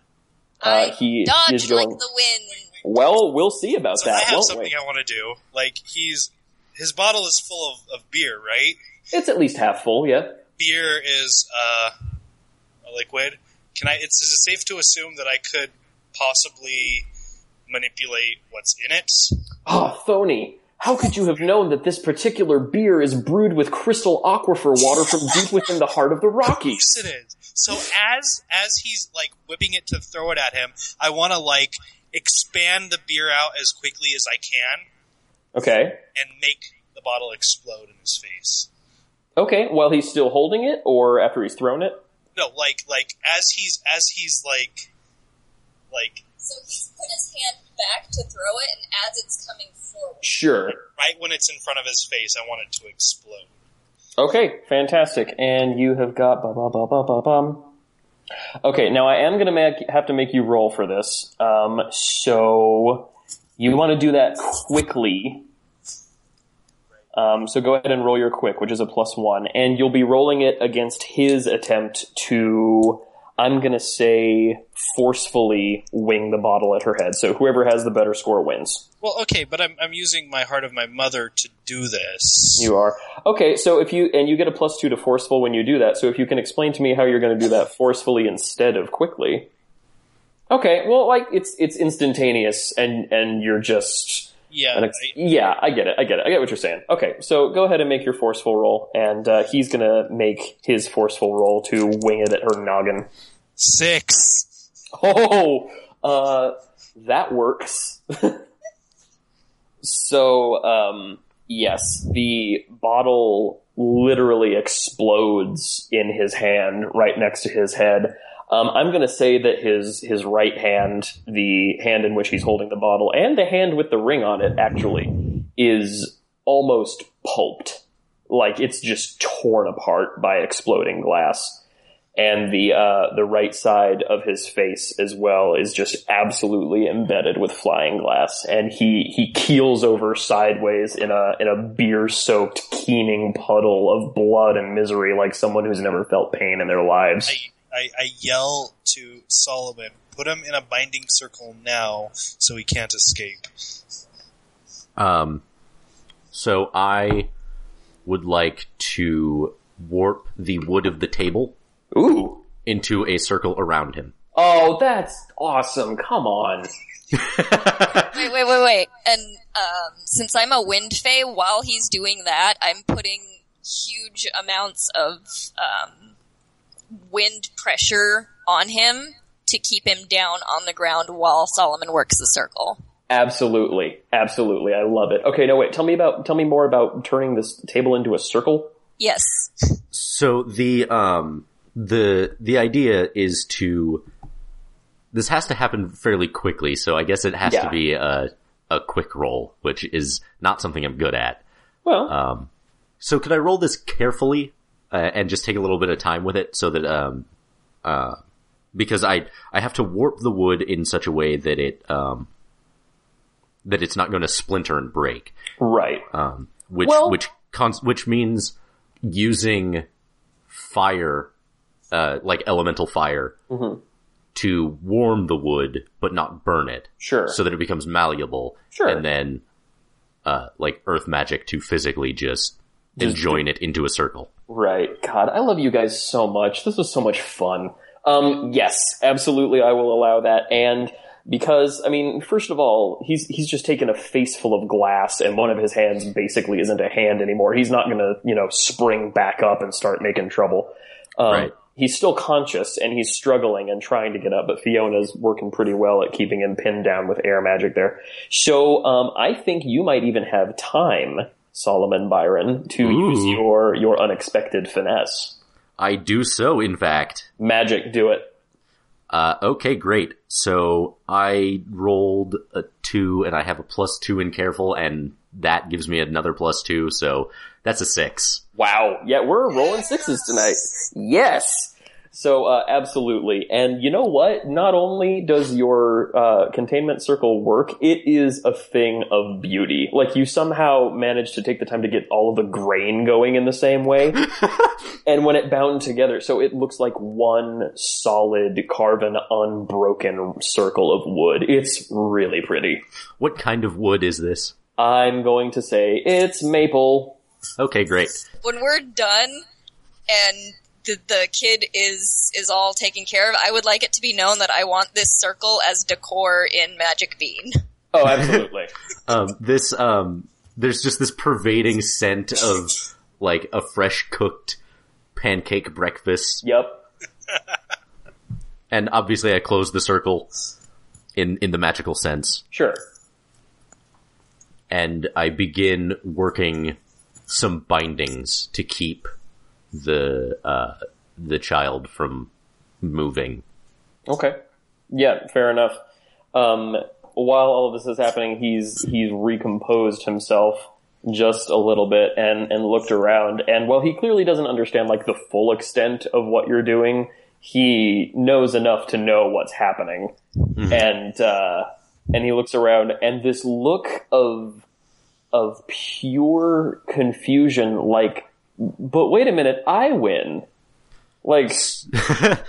I Uh, he dodge is going. like the wind. well, we'll see about So I that, have won't something we? I want to do. Like he's his bottle is full of, of beer, right? It's at least half full, yeah. Beer is uh, a liquid. Can I? It's is it safe to assume that I could possibly manipulate what's in it? Oh, phony. how could you have known that this particular beer is brewed with crystal aquifer water from deep within the heart of the Rockies? Yes, it is. So as as he's like whipping it to throw it at him, I want to like expand the beer out as quickly as I can Okay. and make the bottle explode in his face. Okay, while he's still holding it, or after he's thrown it? No, like like as he's as he's like like So he's put his hand back to throw it, and as it's coming forward, Sure. right when it's in front of his face, I want it to explode. Okay, fantastic. And you have got ba ba ba ba ba bum. Okay, now I am going to have to make you roll for this. Um, so you want to do that quickly. Um, so go ahead and roll your quick, which is a plus one, and you'll be rolling it against his attempt to, I'm going to say, forcefully wing the bottle at her head. So whoever has the better score wins. Well, okay, but I'm I'm using my heart of my mother to do this. You are. Okay, so if you, and you get a plus two to forceful when you do that, so if you can explain to me how you're going to do that forcefully instead of quickly. Okay, well, like, it's, it's instantaneous and, and you're just, yeah, it's, I- yeah, I get it, I get it, I get what you're saying. Okay, so go ahead and make your forceful roll, and, uh, he's gonna make his forceful roll to wing it at her noggin. six. Oh, uh, that works. so, um, yes, the bottle literally explodes in his hand right next to his head. Um, I'm going to say that his his right hand, the hand in which he's holding the bottle, and the hand with the ring on it, actually, is almost pulped. Like it's just torn apart by exploding glass and the uh, the right side of his face as well is just absolutely embedded with flying glass, and he he keels over sideways in a in a beer soaked keening puddle of blood and misery, like someone who's never felt pain in their lives. I, I I yell to Solomon, put him in a binding circle now, so he can't escape. Um, so I would like to warp the wood of the table Ooh, into a circle around him. oh, that's awesome! Come on. wait, wait, wait, wait. And um, since I'm a wind fae, while he's doing that, I'm putting huge amounts of um, wind pressure on him to keep him down on the ground while Solomon works the circle. Absolutely, absolutely, I love it. Okay, no wait, tell me about tell me more about turning this table into a circle. Yes. So the um the the idea is to this has to happen fairly quickly, so I guess it has Yeah. to be a a quick roll, which is not something I'm good at. Well, Um so could I roll this carefully uh, and just take a little bit of time with it so that um uh, because I I have to warp the wood in such a way that it um, that it's not going to splinter and break, Right. um, which Well- which cons- which means using fire, uh, like elemental fire, Mm-hmm. to warm the wood but not burn it, Sure. so that it becomes malleable, Sure. and then uh, like earth magic to physically just, Just enjoin it into a circle. Right. God, I love you guys so much. This was so much fun. Um, yes, absolutely, I will allow that. And because, I mean, first of all, he's he's just taken a face full of glass, and one of his hands basically isn't a hand anymore. He's not going to, you know, spring back up and start making trouble. Um, Right. He's still conscious and he's struggling and trying to get up, but Fiona's working pretty well at keeping him pinned down with air magic there. So um, I think you might even have time, Solomon Byron, to use your your unexpected finesse. I do so, in fact. Magic, do it. Uh, okay, great. So I rolled a two, and I have a plus two in careful, and that gives me another plus two, so that's a six. Wow. Yeah, we're rolling sixes tonight. Yes. So, uh, absolutely. And you know what? Not only does your, uh, containment circle work, it is a thing of beauty. Like, you somehow managed to take the time to get all of the grain going in the same way. and when it bound together, so it looks like one solid, carven, unbroken circle of wood. It's really pretty. What kind of wood is this? I'm going to say it's maple. Okay, great. When we're done and the, the kid is is all taken care of, I would like it to be known that I want this circle as decor in Magic Bean. Oh, absolutely. Um, this, um, there's just this pervading scent of, like, a fresh cooked pancake breakfast, yep. and obviously I close the circle in, in the magical sense. Sure. and I begin working some bindings to keep the uh, the child from moving. Okay. Yeah, fair enough. Um, while all of this is happening, he's he's recomposed himself just a little bit and and looked around. And while he clearly doesn't understand like the full extent of what you're doing, he knows enough to know what's happening. And uh, and he looks around, and this look of of pure confusion, like, but wait a minute, I win. Like,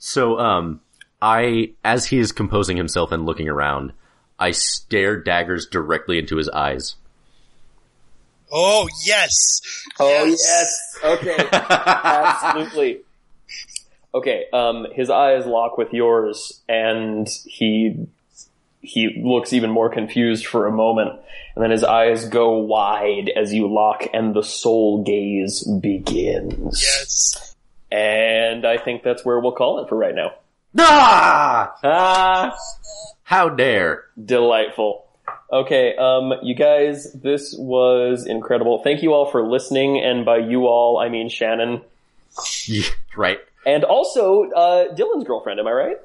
So, um, I as he is composing himself and looking around, I stare daggers directly into his eyes. Oh yes. Oh yes. Okay. Absolutely. Okay. Um, his eyes lock with yours, and he he looks even more confused for a moment, and then his eyes go wide as you lock, and the soul gaze begins. Yes. And I think that's where we'll call it for right now. Ah! Ah, How dare! delightful. Okay, um, you guys, this was incredible. Thank you all for listening, and by you all, I mean Shannon. Yeah, right. And also, uh, Dylan's girlfriend, am I right?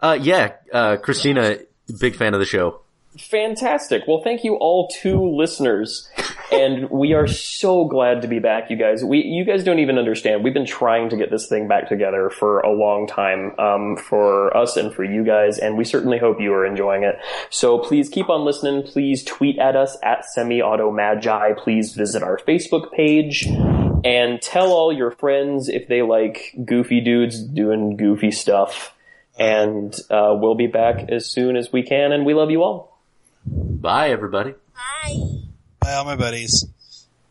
Uh, yeah, uh, Christina, big fan of the show. Fantastic. Well, thank you all two listeners. And we are so glad to be back, you guys. We, you guys don't even understand. We've been trying to get this thing back together for a long time, um, for us and for you guys. And we certainly hope you are enjoying it. So please keep on listening. Please tweet at us at semi-auto-magi. Please visit our Facebook page and tell all your friends if they like goofy dudes doing goofy stuff. And, uh, we'll be back as soon as we can. And we love you all. Bye, everybody. Hi. Bye, all my buddies.